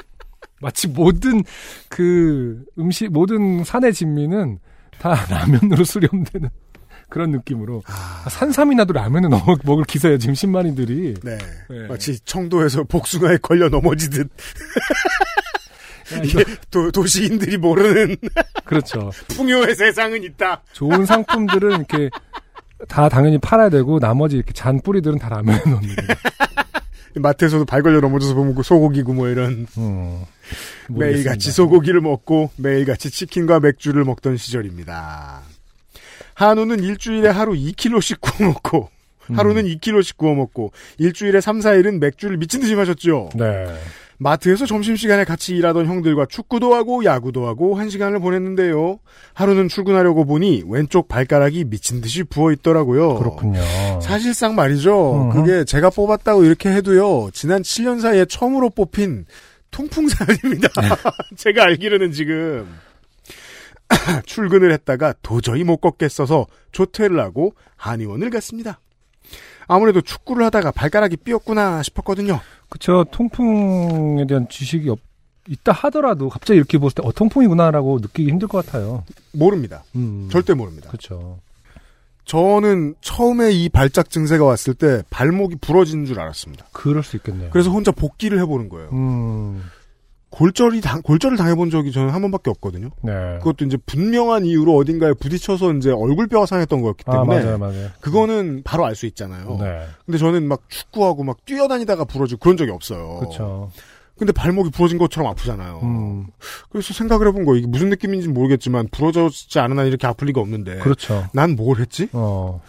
마치 모든 그 음식 모든 산의 진미는 다 라면으로 수렴되는 그런 느낌으로 아. 산삼이나도 라면을 넣어 먹을 기세예요 지금 신만이들이. 네. 네. 마치 청도에서 복숭아에 걸려 넘어지듯 야, 이거- 도, 도시인들이 모르는 그렇죠. 풍요의 세상은 있다. 좋은 상품들은 이렇게 다 당연히 팔아야 되고 나머지 이렇게 잔 뿌리들은 다 라면에 넣는. 마트에서도 발 걸려 넘어져서 보면 그 소고기고 뭐 이런 음, 매일같이. 소고기를 먹고 매일같이 치킨과 맥주를 먹던 시절입니다. 한우는 일주일에 하루 2kg씩 구워 먹고 음. 하루는 2kg씩 구워 먹고 일주일에 3, 4일은 맥주를 미친 듯이 마셨죠. 네. 마트에서 점심시간에 같이 일하던 형들과 축구도 하고 야구도 하고 한 시간을 보냈는데요. 하루는 출근하려고 보니 왼쪽 발가락이 미친 듯이 부어 있더라고요. 그렇군요. 사실상 말이죠. 음. 그게 제가 뽑았다고 이렇게 해도요. 지난 7년 사이에 처음으로 뽑힌 통풍 사연입니다. 제가 알기로는 지금 출근을 했다가 도저히 못 걷겠어서 조퇴를 하고 한의원을 갔습니다. 아무래도 축구를 하다가 발가락이 삐었구나 싶었거든요. 그쵸. 통풍에 대한 지식이 없, 있다 하더라도 갑자기 이렇게 봤을 때, 어, 통풍이구나라고 느끼기 힘들 것 같아요. 모릅니다. 음. 절대 모릅니다. 그쵸. 저는 처음에 이 발작 증세가 왔을 때 발목이 부러진 줄 알았습니다. 그럴 수 있겠네요. 그래서 혼자 복귀를 해보는 거예요. 음, 골절이 당, 골절을 당해본 적이 저는 한 번밖에 없거든요. 네. 그것도 이제 분명한 이유로 어딘가에 부딪혀서 이제 얼굴뼈가 상했던 거였기 아, 때문에 맞아요, 맞아요. 그거는 바로 알 수 있잖아요. 네. 근데 저는 막 축구하고 막 뛰어다니다가 부러지고 그런 적이 없어요. 그쵸. 근데 발목이 부러진 것처럼 아프잖아요. 음, 그래서 생각을 해본 거예요. 이게 무슨 느낌인지 는 모르겠지만 부러졌지 않은 한 이렇게 아플 리가 없는데. 그렇죠. 난 뭘 했지? 어,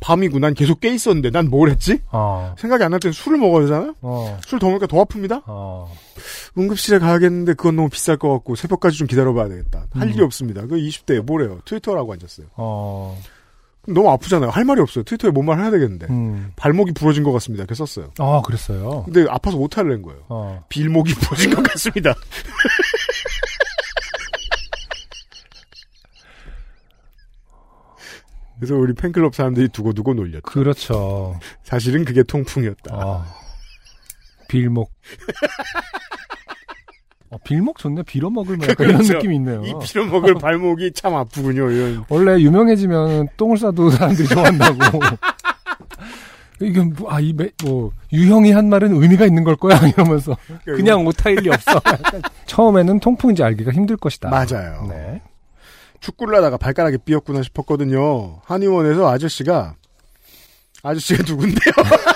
밤이고 난 계속 깨 있었는데 난 뭘 했지? 어, 생각이 안 날 때는 술을 먹어야 되잖아요? 어, 술더 먹으니까 더 아픕니다? 어. 응급실에 가야겠는데 그건 너무 비쌀 것 같고 새벽까지 좀 기다려봐야 되겠다. 할 음. 일이 없습니다. 그 20대에 뭐래요? 트위터라고 앉았어요. 어, 너무 아프잖아요. 할 말이 없어요. 트위터에 뭔 말 해야 되겠는데. 음. 발목이 부러진 것 같습니다. 이렇게 썼어요. 아, 그랬어요. 근데 아파서 못할래는 거예요. 어, 빌목이 부러진 것 같습니다. 그래서 우리 팬클럽 사람들이 두고두고 놀렸죠. 그렇죠. 사실은 그게 통풍이었다. 아, 빌목. 어, 빌목 좋네. 빌어먹을 뭐 약간 이런 그렇죠. 느낌이 있네요. 이 빌어먹을 발목이 참 아프군요. 이런. 원래 유명해지면 똥을 싸도 사람들이 좋아한다고. 이게 뭐, 아, 이, 매, 뭐, 유형이 한 말은 의미가 있는 걸 거야? 이러면서. 그냥 오타일 리 없어. 처음에는 통풍인지 알기가 힘들 것이다. 맞아요. 네. 축구를 하다가 발가락이 삐었구나 싶었거든요. 한의원에서 아저씨가 아저씨가 누군데요?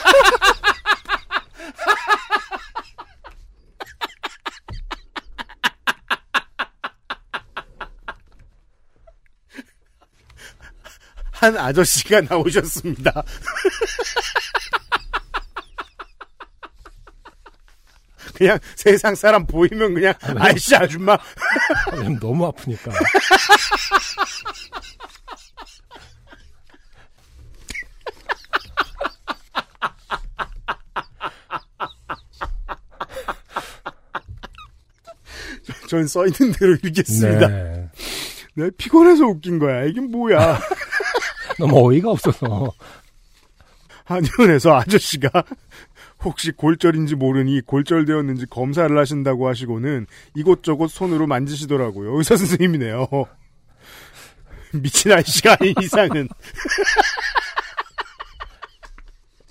한 아저씨가 나오셨습니다. 그냥 세상 사람 보이면 그냥 아이씨 아줌마 아, 왜냐면 너무 아프니까. 전 써있는 대로 읽겠습니다. 네. 내가 피곤해서 웃긴 거야. 이게 뭐야. 너무 어이가 없어서. 한의원에서 아저씨가 혹시 골절인지 모르니 골절되었는지 검사를 하신다고 하시고는 이곳저곳 손으로 만지시더라고요. 의사 선생님이네요. 미친 아저씨가 아닌 이상은.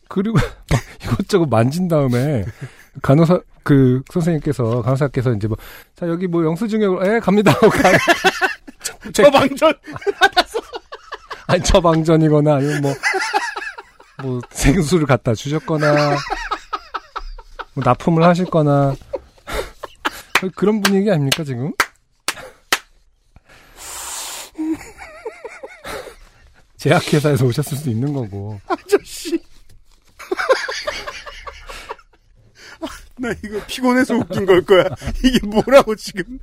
그리고 막 이것저것 만진 다음에 간호사 그 선생님께서 간호사께서 이제 뭐 자 여기 뭐 영수증에 에 갑니다 하고 가 처방전. 아니 처방전이거나 아니면 뭐뭐 생수를 갖다 주셨거나 뭐 납품을 하실 거나 그런 분위기 아닙니까 지금? 제약회사에서 오셨을 수도 있는 거고 아저씨. 나 이거 피곤해서 웃긴 걸 거야. 이게 뭐라고 지금.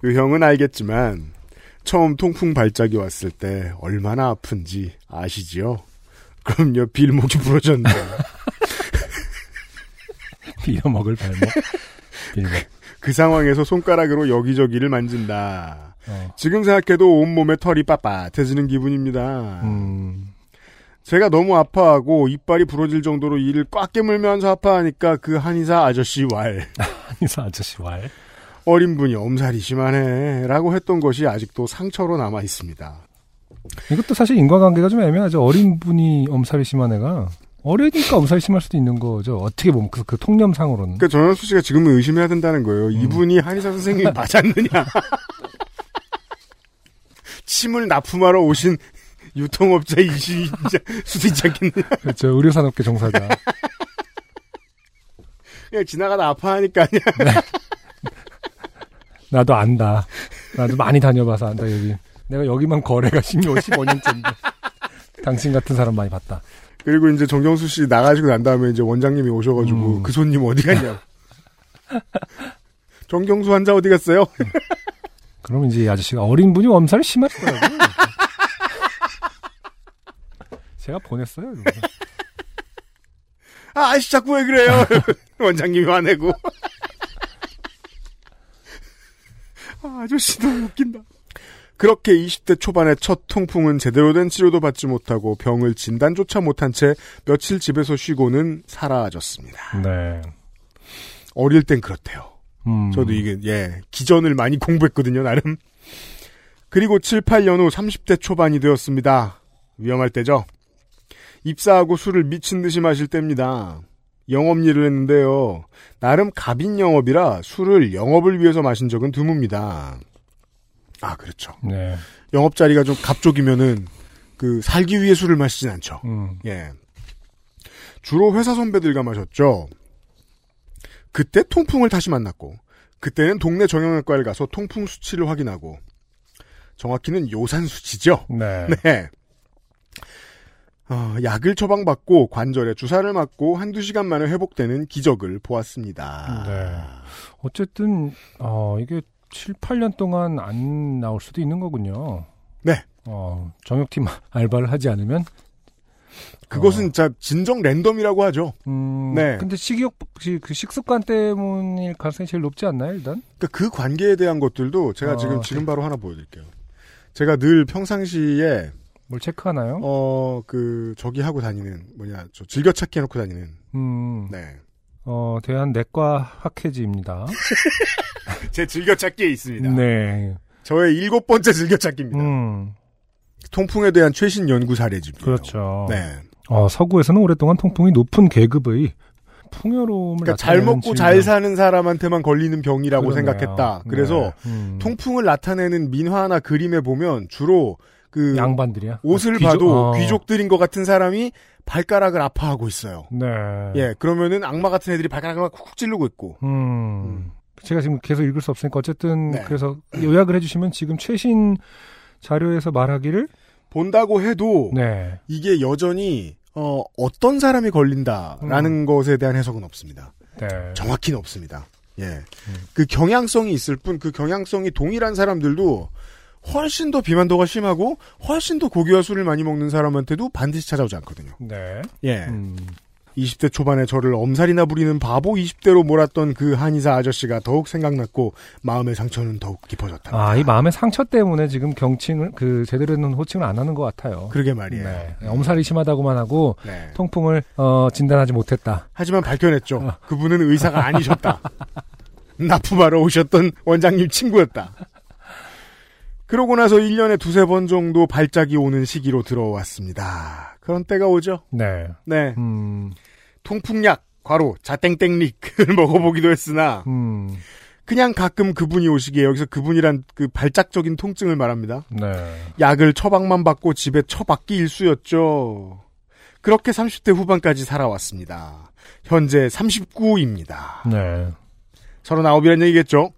그 형은 알겠지만 처음 통풍 발작이 왔을 때 얼마나 아픈지 아시지요? 그럼요 빌목이 부러졌네. 빌어먹을 발목 빌목 그 상황에서 손가락으로 여기저기를 만진다. 어. 지금 생각해도 온몸에 털이 빳빳해지는 기분입니다. 음 제가 너무 아파하고 이빨이 부러질 정도로 이를 꽉 깨물면서 아파하니까 그 한의사 아저씨 왈 한의사 아저씨 왈 어린 분이 엄살이 심하네 라고 했던 것이 아직도 상처로 남아 있습니다. 이것도 사실 인과관계가 좀 애매하죠. 어린 분이 엄살이 심한 애가 어리니까 엄살이 심할 수도 있는 거죠. 어떻게 보면 그, 그 통념상으로는. 그러니까 전현수 씨가 지금은 의심해야 된다는 거예요. 음. 이분이 한의사 선생님이 맞았느냐. 침을 납품하러 오신 유통업자 이시 수도 있지 않겠느냐. 그렇죠. 의료산업계 종사자. 그냥 지나가다 아파하니까 아니야. 나도 안다. 나도 많이 다녀봐서 안다, 여기. 내가 여기만 거래가 15, 15년째인데. 당신 같은 사람 많이 봤다. 그리고 이제 정경수 씨 나가시고 난 다음에 이제 원장님이 오셔가지고 음. 그 손님 어디 갔냐. 정경수 환자 어디 갔어요? 그러면 이제 이 아저씨가 어린 분이 엄살이 심하시더라고요. 제가 보냈어요. 아, 아저씨 자꾸 왜 그래요? 원장님이 화내고. 아, 아저씨 너무 웃긴다. 그렇게 20대 초반의 첫 통풍은 제대로 된 치료도 받지 못하고 병을 진단조차 못한 채 며칠 집에서 쉬고는 사라졌습니다. 네. 어릴 땐 그렇대요. 음. 저도 이게, 예, 기전을 많이 공부했거든요, 나름. 그리고 7, 8년 후 30대 초반이 되었습니다. 위험할 때죠. 입사하고 술을 미친 듯이 마실 때입니다. 영업 일을 했는데요. 나름 갑인 영업이라 술을 영업을 위해서 마신 적은 드뭅니다. 아, 그렇죠. 네. 영업 자리가 좀 갑쪽이면은 그 살기 위해 술을 마시진 않죠. 음. 예. 주로 회사 선배들과 마셨죠. 그때 통풍을 다시 만났고, 그때는 동네 정형외과를 가서 통풍 수치를 확인하고, 정확히는 요산 수치죠. 네. 네. 어, 약을 처방받고 관절에 주사를 맞고 한두 시간 만에 회복되는 기적을 보았습니다. 네. 어쨌든 어 이게 7, 8년 동안 안 나올 수도 있는 거군요. 네. 어, 정육팀 알바를 하지 않으면 그것은 자 진정 랜덤이라고 하죠. 음, 네. 근데 식욕 시- 그 식습관 때문일 가능성이 제일 높지 않나요, 일단? 그러니까 그 관계에 대한 것들도 제가 어, 지금 지금 바로 하나 보여드릴게요. 제가 늘 평상시에 뭘 체크하나요? 어 그 저기 하고 다니는 뭐냐 저 즐겨찾기 해놓고 다니는 음. 네. 어, 대한 내과 학회지입니다. 제 즐겨찾기에 있습니다. 네. 저의 일곱 번째 즐겨찾기입니다. 음. 통풍에 대한 최신 연구 사례집이에요. 그렇죠. 네. 어, 서구에서는 오랫동안 통풍이 높은 계급의 풍요로움을 그러니까 잘 먹고 질병. 잘 사는 사람한테만 걸리는 병이라고 그러네요. 생각했다. 그래서 네. 음. 통풍을 나타내는 민화나 그림에 보면 주로 그 양반들이야. 옷을 귀족- 봐도 어. 귀족들인 것 같은 사람이 발가락을 아파하고 있어요. 네. 예, 그러면은 악마 같은 애들이 발가락을 막 쿡쿡 찌르고 있고. 음. 제가 지금 계속 읽을 수 없으니까 어쨌든 네. 그래서 요약을 해주시면 지금 최신 자료에서 말하기를 본다고 해도 네. 이게 여전히 어, 어떤 사람이 걸린다라는 것에 대한 해석은 없습니다. 네. 정확히는 없습니다. 예. 그 경향성이 있을 뿐 그 경향성이 동일한 사람들도 훨씬 더 비만도가 심하고 훨씬 더 고기와 술을 많이 먹는 사람한테도 반드시 찾아오지 않거든요. 네. 예. 음. 20대 초반에 저를 엄살이나 부리는 바보 20대로 몰았던 그 한의사 아저씨가 더욱 생각났고 마음의 상처는 더욱 깊어졌다. 아, 이 마음의 상처 때문에 지금 경칭을 그 제대로 된 호칭을 안 하는 것 같아요. 그러게 말이에요. 네. 엄살이 심하다고만 하고 네. 통풍을 어, 진단하지 못했다. 하지만 밝혀냈죠. 어. 그분은 의사가 아니셨다. 납품하러 오셨던 원장님 친구였다. 그러고 나서 1년에 두세 번 정도 발작이 오는 시기로 들어왔습니다. 그런 때가 오죠. 네. 네. 음. 통풍약, 과로, 자땡땡릭을 먹어보기도 했으나, 음. 그냥 가끔 그분이 오시기에 여기서 그분이란 그 발작적인 통증을 말합니다. 네. 약을 처방만 받고 집에 처박기 일수였죠. 그렇게 30대 후반까지 살아왔습니다. 현재 39입니다. 네. 39이란 얘기겠죠?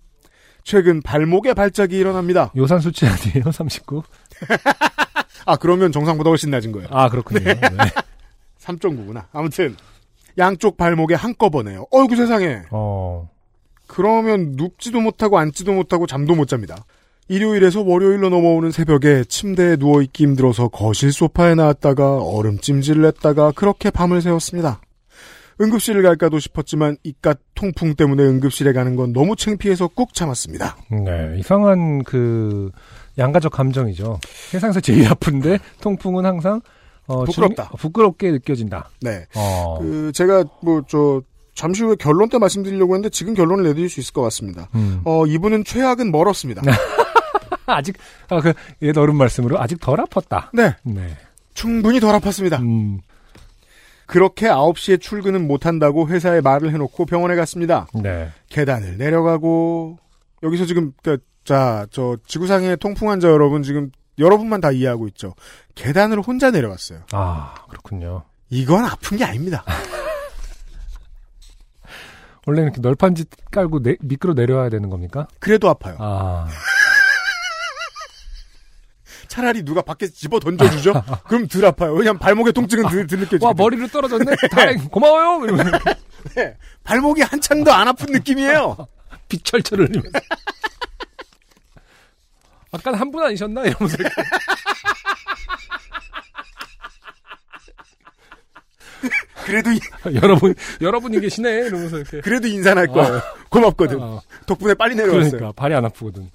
최근 발목에 발작이 일어납니다. 요산 수치 아니에요? 39? 아, 그러면 정상보다 훨씬 낮은 거예요. 아, 그렇군요. 네. 3.9구나. 아무튼, 양쪽 발목에 한꺼번에요. 어이구 세상에. 어. 그러면 눕지도 못하고 앉지도 못하고 잠도 못 잡니다. 일요일에서 월요일로 넘어오는 새벽에 침대에 누워있기 힘들어서 거실 소파에 나왔다가 얼음 찜질을 했다가 그렇게 밤을 새웠습니다. 응급실을 갈까도 싶었지만 이깟 통풍 때문에 응급실에 가는 건 너무 창피해서 꾹 참았습니다. 네. 이상한 그 양가적 감정이죠. 세상에서 제일 아픈데 통풍은 항상 어, 부끄럽다. 중- 부끄럽게 느껴진다. 네. 어. 그 제가 뭐 저 잠시 후에 결론 때 말씀드리려고 했는데 지금 결론을 내드릴 수 있을 것 같습니다. 음. 어 이분은 최악은 멀었습니다. 아직 아, 그 옛 어른 말씀으로 아직 덜 아팠다. 네. 네. 충분히 덜 아팠습니다. 음. 그렇게 9시에 출근은 못한다고 회사에 말을 해놓고 병원에 갔습니다. 네. 계단을 내려가고 여기서 지금 그, 자, 저 지구상의 통풍 환자 여러분 지금 여러분만 다 이해하고 있죠. 계단을 혼자 내려왔어요. 아, 그렇군요. 이건 아픈 게 아닙니다. 원래는 이렇게 널판지 깔고 내, 미끄러 내려와야 되는 겁니까? 그래도 아파요. 아. 차라리 누가 밖에서 집어 던져주죠? 그럼 덜 아파요. 왜냐면 발목의 통증은 덜, 덜 느껴지고. 와 머리로 떨어졌네. 다행 고마워요. 이러면 네, 발목이 한창 더안 아픈 느낌이에요. 빛철철 흘리면서. 아까 한 분 아니셨나 이러면서. 그래도 이- 여러분 여러분이 계시네 이러면서 이렇게. 그래도 인사할 거예요. 고맙거든. 어, 덕분에 빨리 내려왔어요. 그러니까 발이 안 아프거든.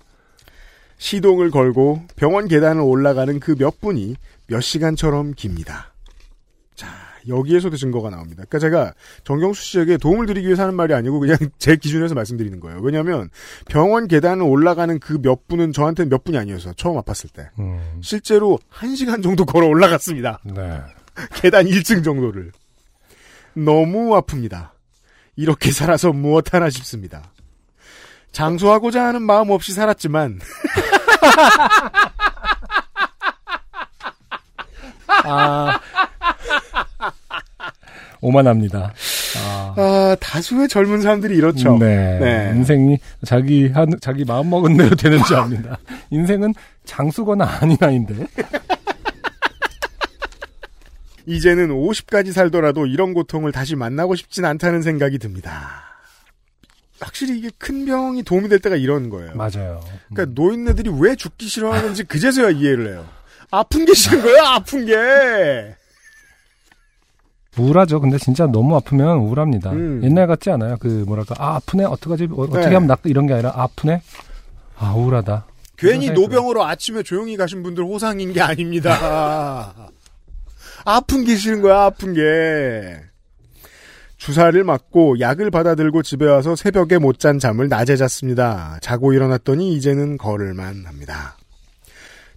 시동을 걸고 병원 계단을 올라가는 그 몇 분이 몇 시간처럼 깁니다. 자, 여기에서도 증거가 나옵니다. 그러니까 제가 정경수 씨에게 도움을 드리기 위해서 하는 말이 아니고 그냥 제 기준에서 말씀드리는 거예요. 왜냐하면 병원 계단을 올라가는 그 몇 분은 저한테는 몇 분이 아니어서 처음 아팠을 때 음, 실제로 한 시간 정도 걸어 올라갔습니다. 네. 계단 1층 정도를. 너무 아픕니다. 이렇게 살아서 무엇 하나 싶습니다. 장수하고자 하는 마음 없이 살았지만 아 오만합니다. 아. 아, 다수의 젊은 사람들이 이렇죠. 네. 네. 인생이 자기 한 자기 마음 먹은 대로 되는 줄 압니다. 인생은 장수거나 아닌 아인데. 이제는 50까지 살더라도 이런 고통을 다시 만나고 싶진 않다는 생각이 듭니다. 확실히 이게 큰 병이 도움이 될 때가 이런 거예요. 맞아요. 그러니까 노인네들이 왜 죽기 싫어하는지 그제서야 이해를 해요. 아픈 게 싫은 거야, 아픈 게. 우울하죠. 근데 진짜 너무 아프면 우울합니다. 음. 옛날 같지 않아요. 그 뭐랄까 아 아프네 어떡하지 어, 떻게 네. 하면 낫 이런 게 아니라 아, 아프네 아 우울하다. 괜히 노병으로 아침에 조용히 가신 분들 호상인 게 아닙니다. 아픈 게 싫은 거야, 아픈 게. 주사를 맞고 약을 받아들고 집에 와서 새벽에 못 잔 잠을 낮에 잤습니다. 자고 일어났더니 이제는 걸을만 합니다.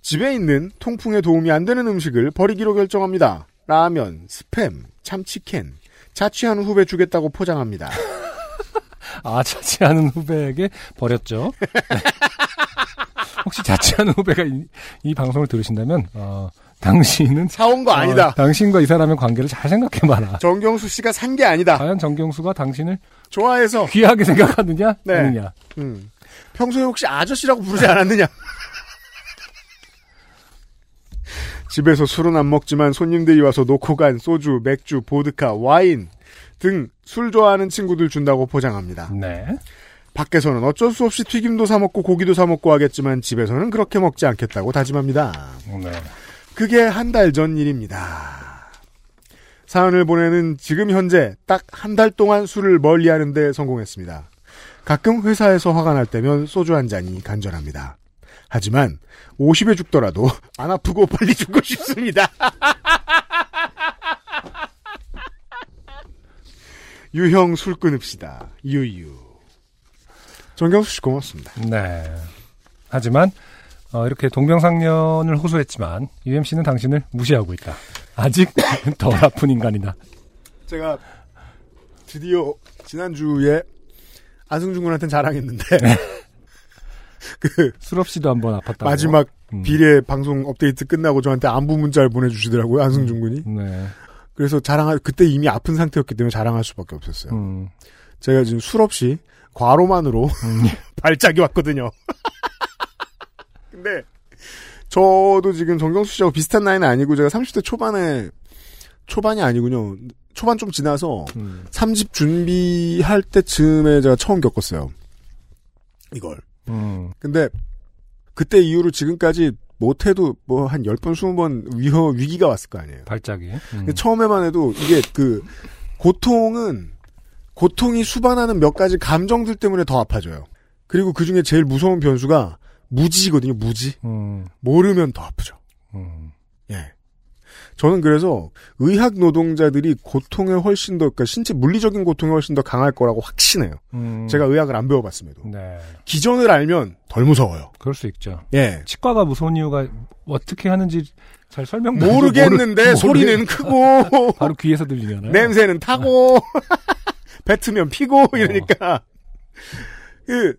집에 있는 통풍에 도움이 안 되는 음식을 버리기로 결정합니다. 라면, 스팸, 참치캔, 자취하는 후배 주겠다고 포장합니다. 아 자취하는 후배에게 버렸죠. 네. 혹시 자취하는 후배가 이, 이 방송을 들으신다면 어, 당신은 사온 거 아니다. 어, 당신과 이 사람의 관계를 잘 생각해봐라. 정경수 씨가 산 게 아니다. 과연 정경수가 당신을 좋아해서. 귀하게 생각하느냐 네. 아니냐. 음. 평소에 혹시 아저씨라고 부르지 않았느냐? 집에서 술은 안 먹지만 손님들이 와서 놓고 간 소주, 맥주, 보드카, 와인 등 술 좋아하는 친구들 준다고 포장합니다. 네. 밖에서는 어쩔 수 없이 튀김도 사 먹고 고기도 사 먹고 하겠지만 집에서는 그렇게 먹지 않겠다고 다짐합니다. 네. 그게 한 달 전 일입니다. 사연을 보내는 지금 현재 딱 한 달 동안 술을 멀리 하는데 성공했습니다. 가끔 회사에서 화가 날 때면 소주 한 잔이 간절합니다. 하지만 50에 죽더라도 안 아프고 빨리 죽고 싶습니다. 유형 술 끊읍시다. 유유. 정경수 씨 고맙습니다. 네. 하지만 어, 이렇게 동병상련을 호소했지만 UMC는 당신을 무시하고 있다. 아직 덜 아픈 인간이다. 제가 드디어 지난주에 안승준 군한테는 자랑했는데 그술 없이도 한번 아팠다고. 마지막 음. 비례 방송 업데이트 끝나고 저한테 안부 문자를 보내주시더라고요 안승준 군이 네. 그래서 자랑할 그때 이미 아픈 상태였기 때문에 자랑할 수밖에 없었어요 음. 제가 지금 술 없이 과로만으로 음. 발작이 왔거든요 근데 저도 지금 정경수 씨하고 비슷한 나이는 아니고 제가 30대 초반에 초반이 아니군요 초반 좀 지나서 음. 3집 준비할 때쯤에 제가 처음 겪었어요. 이걸. 음. 근데 그때 이후로 지금까지 못해도 뭐 한 10번, 20번 위허, 위기가 왔을 거 아니에요. 발작이. 음. 처음에만 해도 이게 그 고통은 고통이 수반하는 몇 가지 감정들 때문에 더 아파져요. 그리고 그 중에 제일 무서운 변수가 무지거든요, 무지. 음. 모르면 더 아프죠. 음. 예. 저는 그래서 의학 노동자들이 고통에 훨씬 더, 그러니까 신체 물리적인 고통에 훨씬 더 강할 거라고 확신해요. 음. 제가 의학을 안 배워봤음에도. 네. 기전을 알면 덜 무서워요. 그럴 수 있죠. 예. 치과가 무서운 이유가 어떻게 하는지 잘 설명 모르겠는데 소리는 크고 바로 귀에서 들리잖아요. 냄새는 타고 뱉으면 피고 이러니까 그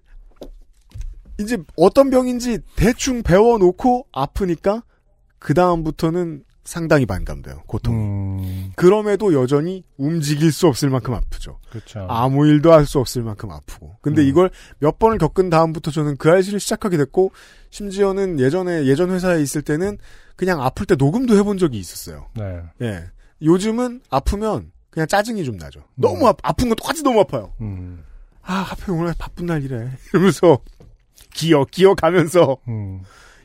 이제 어떤 병인지 대충 배워놓고 아프니까 그 다음부터는 상당히 반감돼요. 고통. 음, 그럼에도 여전히 움직일 수 없을 만큼 아프죠. 그렇죠. 아무 일도 할 수 없을 만큼 아프고. 근데 음. 이걸 몇 번을 겪은 다음부터 저는 그 알씨를 시작하게 됐고, 심지어는 예전에, 예전 회사에 있을 때는 그냥 아플 때 녹음도 해본 적이 있었어요. 네. 예. 요즘은 아프면 그냥 짜증이 좀 나죠. 너무 아, 아픈 건 똑같이 너무 아파요. 음, 아, 하필 오늘 바쁜 날이래. 이러면서 기어, 기어 가면서 음,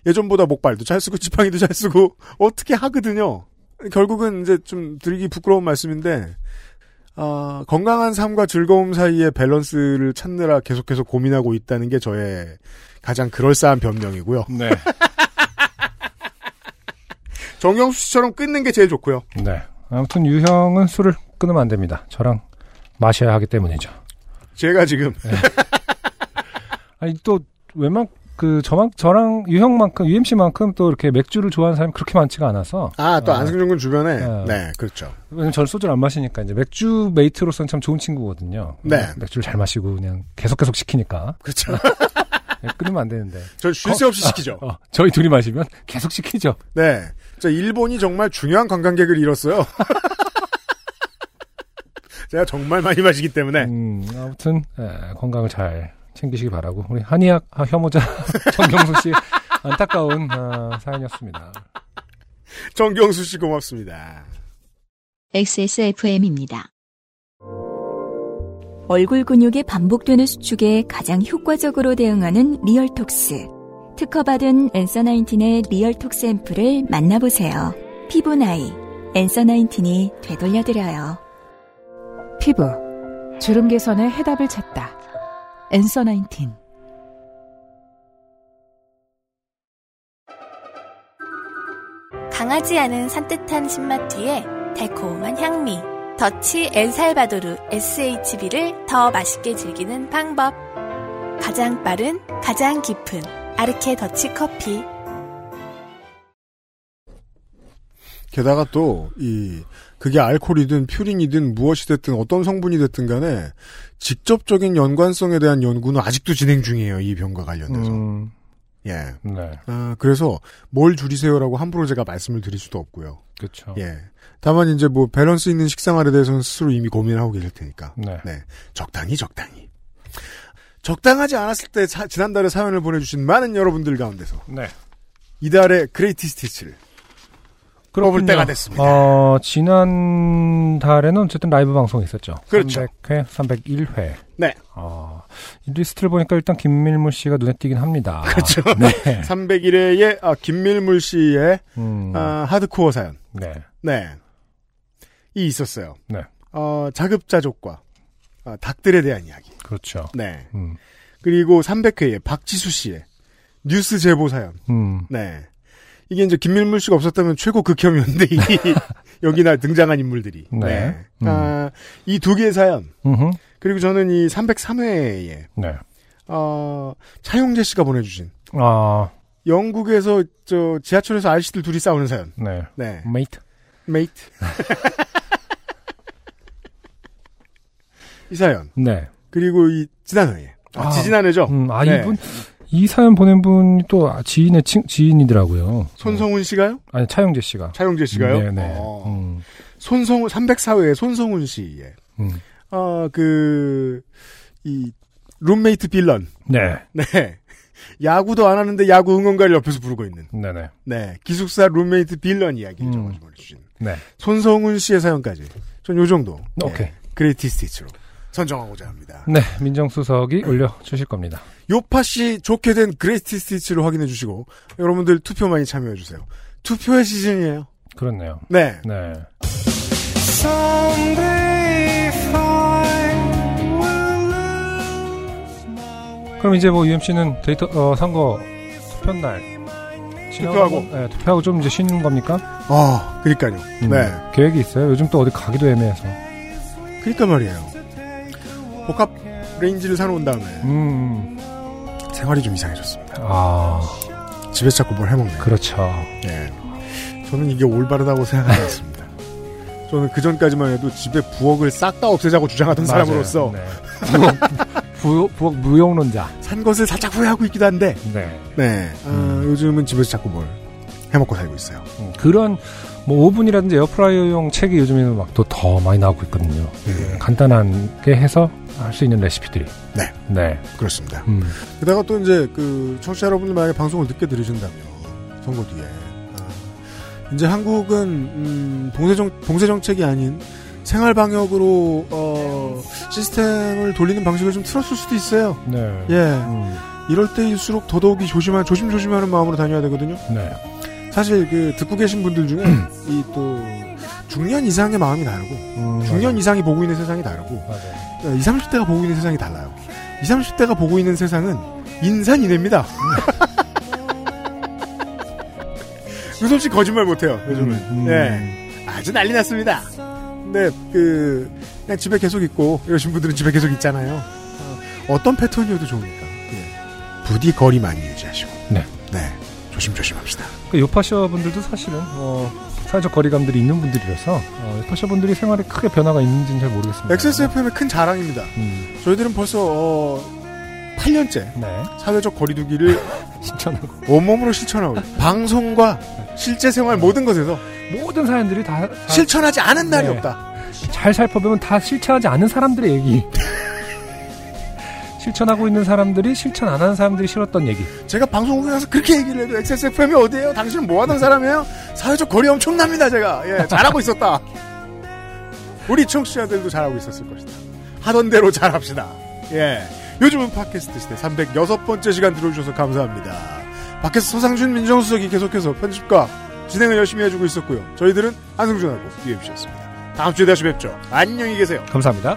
예전보다 목발도 잘 쓰고 지팡이도 잘 쓰고 어떻게 하거든요. 결국은 이제 좀 드리기 부끄러운 말씀인데 아, 건강한 삶과 즐거움 사이의 밸런스를 찾느라 계속해서 고민하고 있다는 게 저의 가장 그럴싸한 변명이고요. 네. 정경수 씨처럼 끊는 게 제일 좋고요. 네. 아무튼 유형은 술을 끊으면 안 됩니다. 저랑 마셔야 하기 때문이죠. 제가 지금 아니 또 웬만 그 저만 저랑 유형만큼 UMC만큼 또 이렇게 맥주를 좋아하는 사람이 그렇게 많지가 않아서 아또 아. 안승준 군 주변에 아. 네 그렇죠. 왜냐면 저는 소주를 안 마시니까 이제 맥주 mate로서는 참 좋은 친구거든요. 네. 맥주를 잘 마시고 그냥 계속 계속 시키니까 그렇죠. 네, 끊으면 안 되는데. 저 쉴 새 없이 시키죠. 어, 저희 둘이 마시면 계속 시키죠. 네. 저 일본이 정말 중요한 관광객을 잃었어요. 제가 정말 많이 마시기 때문에 음, 아무튼 예, 건강을 잘 챙기시기 바라고 우리 한의학 아, 혐오자 정경수 씨 안타까운 아, 사연이었습니다. 정경수 씨 고맙습니다. XSFM입니다. 얼굴 근육이 반복되는 수축에 가장 효과적으로 대응하는 Realtox. 특허받은 Answer Nineteen의 Realtox 앰플을 만나보세요. 피부 나이, Answer Nineteen이 되돌려드려요. 피부, 주름 개선의 해답을 찾다. Answer Nineteen. 강하지 않은 산뜻한 신맛 뒤에 달콤한 향미. 더치 엘살바도르 SHB를 더 맛있게 즐기는 방법. 가장 빠른, 가장 깊은 아르케 더치 커피. 게다가 또, 이, 그게 알코올이든 퓨린이든 무엇이 됐든 어떤 성분이 됐든 간에 직접적인 연관성에 대한 연구는 아직도 진행 중이에요. 이 병과 관련해서. 음, 예. 네, 아, 그래서 뭘 줄이세요라고 함부로 제가 말씀을 드릴 수도 없고요. 그렇죠. 예. 다만 이제 뭐 밸런스 있는 식생활에 대해서는 스스로 이미 고민하고 계실 테니까. 네. 네. 적당히 적당히. 적당하지 않았을 때 사- 지난달에 사연을 보내주신 많은 여러분들 가운데서 네. 이달의 greatest hits를 뽑을 때가 됐습니다. 어, 지난 달에는 어쨌든 라이브 방송이 있었죠. 그렇죠. 300회, 301회. 네. 어, 이 리스트를 보니까 일단 김밀물 씨가 눈에 띄긴 합니다. 그렇죠. 네. 301회의 아, 김밀물 씨의 음, 아, 하드코어 사연. 네. 네. 이 있었어요. 네. 어, 자급자족과 아, 닭들에 대한 이야기. 그렇죠. 네. 음, 그리고 300회의 박지수 씨의 뉴스 제보 사연. 음, 네. 이게 이제 김밀물 씨가 없었다면 최고 극혐이었는데 이 여기나 등장한 인물들이. 네. 음. 아, 이 두 개의 사연. 음흠. 그리고 저는 이 303회에 네. 어, 차용재 씨가 보내주신 아, 영국에서 저 지하철에서 아저씨들 둘이 싸우는 사연. 네. 네. Mate. Mate. 이 사연. 네. 그리고 이 지난해에. 아, 아, 지지난해죠. 음, 아, 네. 이분, 이 사연 보낸 분이 또 지인의 친, 지인이더라고요. 손성훈 씨가요? 아니, 차영재 씨가. 차용재 씨가요? 네, 네. 어. 음, 손성훈 304회의 손성훈 씨의 음. 어, 그, 이, 룸메이트 빌런. 네. 네. 야구도 안 하는데 야구 응원가를 옆에서 부르고 있는. 네네. 네. 기숙사 룸메이트 빌런 이야기를 음. 적어서 보내주신. 네. 손성훈 씨의 사연까지. 전 요 정도. 오케이. 네, greatest hits로 선정하고자 합니다. 네. 민정수석이 올려주실 겁니다. 요팟시 좋게 된 greatest hits를 확인해 주시고, 여러분들 투표 많이 참여해 주세요. 투표의 시즌이에요. 그렇네요. 네. 네. 그럼 이제 뭐 UMC는 데이터 어, 선거 투표 날 투표하고. 네, 투표하고 좀 이제 쉬는 겁니까? 아, 그니까요. 음, 네. 계획이 있어요. 요즘 또 어디 가기도 애매해서. 그니까 말이에요. 복합 레인지를 사놓은 다음에 음, 생활이 좀 이상해졌습니다. 아, 집에서 자꾸 뭘 해먹네요. 그렇죠. 예. 저는 이게 올바르다고 생각하지 않습니다. 저는 그 전까지만 해도 집에 부엌을 싹 다 없애자고 주장하던 맞아요. 사람으로서 네. 부엌, 부엌, 부엌 무용론자. 산 것을 살짝 후회하고 있기도 한데, 네. 네. 아, 음. 요즘은 집에서 자꾸 뭘 해먹고 살고 있어요. 음, 그런 뭐 오븐이라든지 에어프라이어용 책이 요즘에는 막 또 더 많이 나오고 있거든요. 음. 간단하게 해서 할 수 있는 레시피들이. 네. 네. 그렇습니다. 음. 게다가 또 이제 그 청취자 여러분들 만약에 방송을 늦게 들으신다면 선거 뒤에 아, 이제 한국은 음, 봉쇄정 봉쇄 정책이 아닌 생활 방역으로 어, 시스템을 돌리는 방식을 좀 틀었을 수도 있어요. 네. 예. 음. 이럴 때일수록 더더욱이 조심한 조심조심하는 마음으로 다녀야 되거든요. 네. 사실 그 듣고 계신 분들 중에 이 또 중년 이상의 마음이 다르고 음, 중년 이상이 보고 있는 세상이 다르고 맞아요. 20, 30대가 보고 있는 세상이 달라요. 20, 30대가 보고 있는 세상은 인산이네입니다. 요섭씨 거짓말 못해요, 요즘은. 음, 음. 예. 아주 난리 났습니다. 근데, 그, 그냥 집에 계속 있고, 이러신 분들은 집에 계속 있잖아요. 어, 떤 패턴이어도 좋으니까. 예. 부디 거리 많이 유지하시고. 네. 네. 조심조심합시다. 그 요파셔 분들도 사실은 어, 사회적 거리감들이 있는 분들이라서 어, 요파셔 분들이 생활에 크게 변화가 있는지는 잘 모르겠습니다. XSFM의 큰 자랑입니다. 음, 저희들은 벌써, 어, 8년째 네. 사회적 거리두기를 실천하고 온몸으로 실천하고. 방송과 실제 생활 모든 것에서 모든 사연들이 다, 다 실천하지 않은 날이 네. 없다. 잘 살펴보면 다 실천하지 않은 사람들의 얘기. 실천하고 있는 사람들이 실천 안 하는 사람들이 싫었던 얘기. 제가 방송국에 가서 그렇게 얘기를 해도 XSFM이 어디예요? 당신은 뭐 하던 사람이에요? 사회적 거리 엄청납니다, 제가. 예, 잘하고 있었다. 우리 청취자들도 잘하고 있었을 것이다. 하던 대로 잘합시다. 예. 요즘은 팟캐스트 시대 306번째 시간 들어주셔서 감사합니다. 밖에서 서상준 민정수석이 계속해서 편집과 진행을 열심히 해주고 있었고요. 저희들은 안승준하고 UMC였습니다. 다음 주에 다시 뵙죠. 안녕히 계세요. 감사합니다.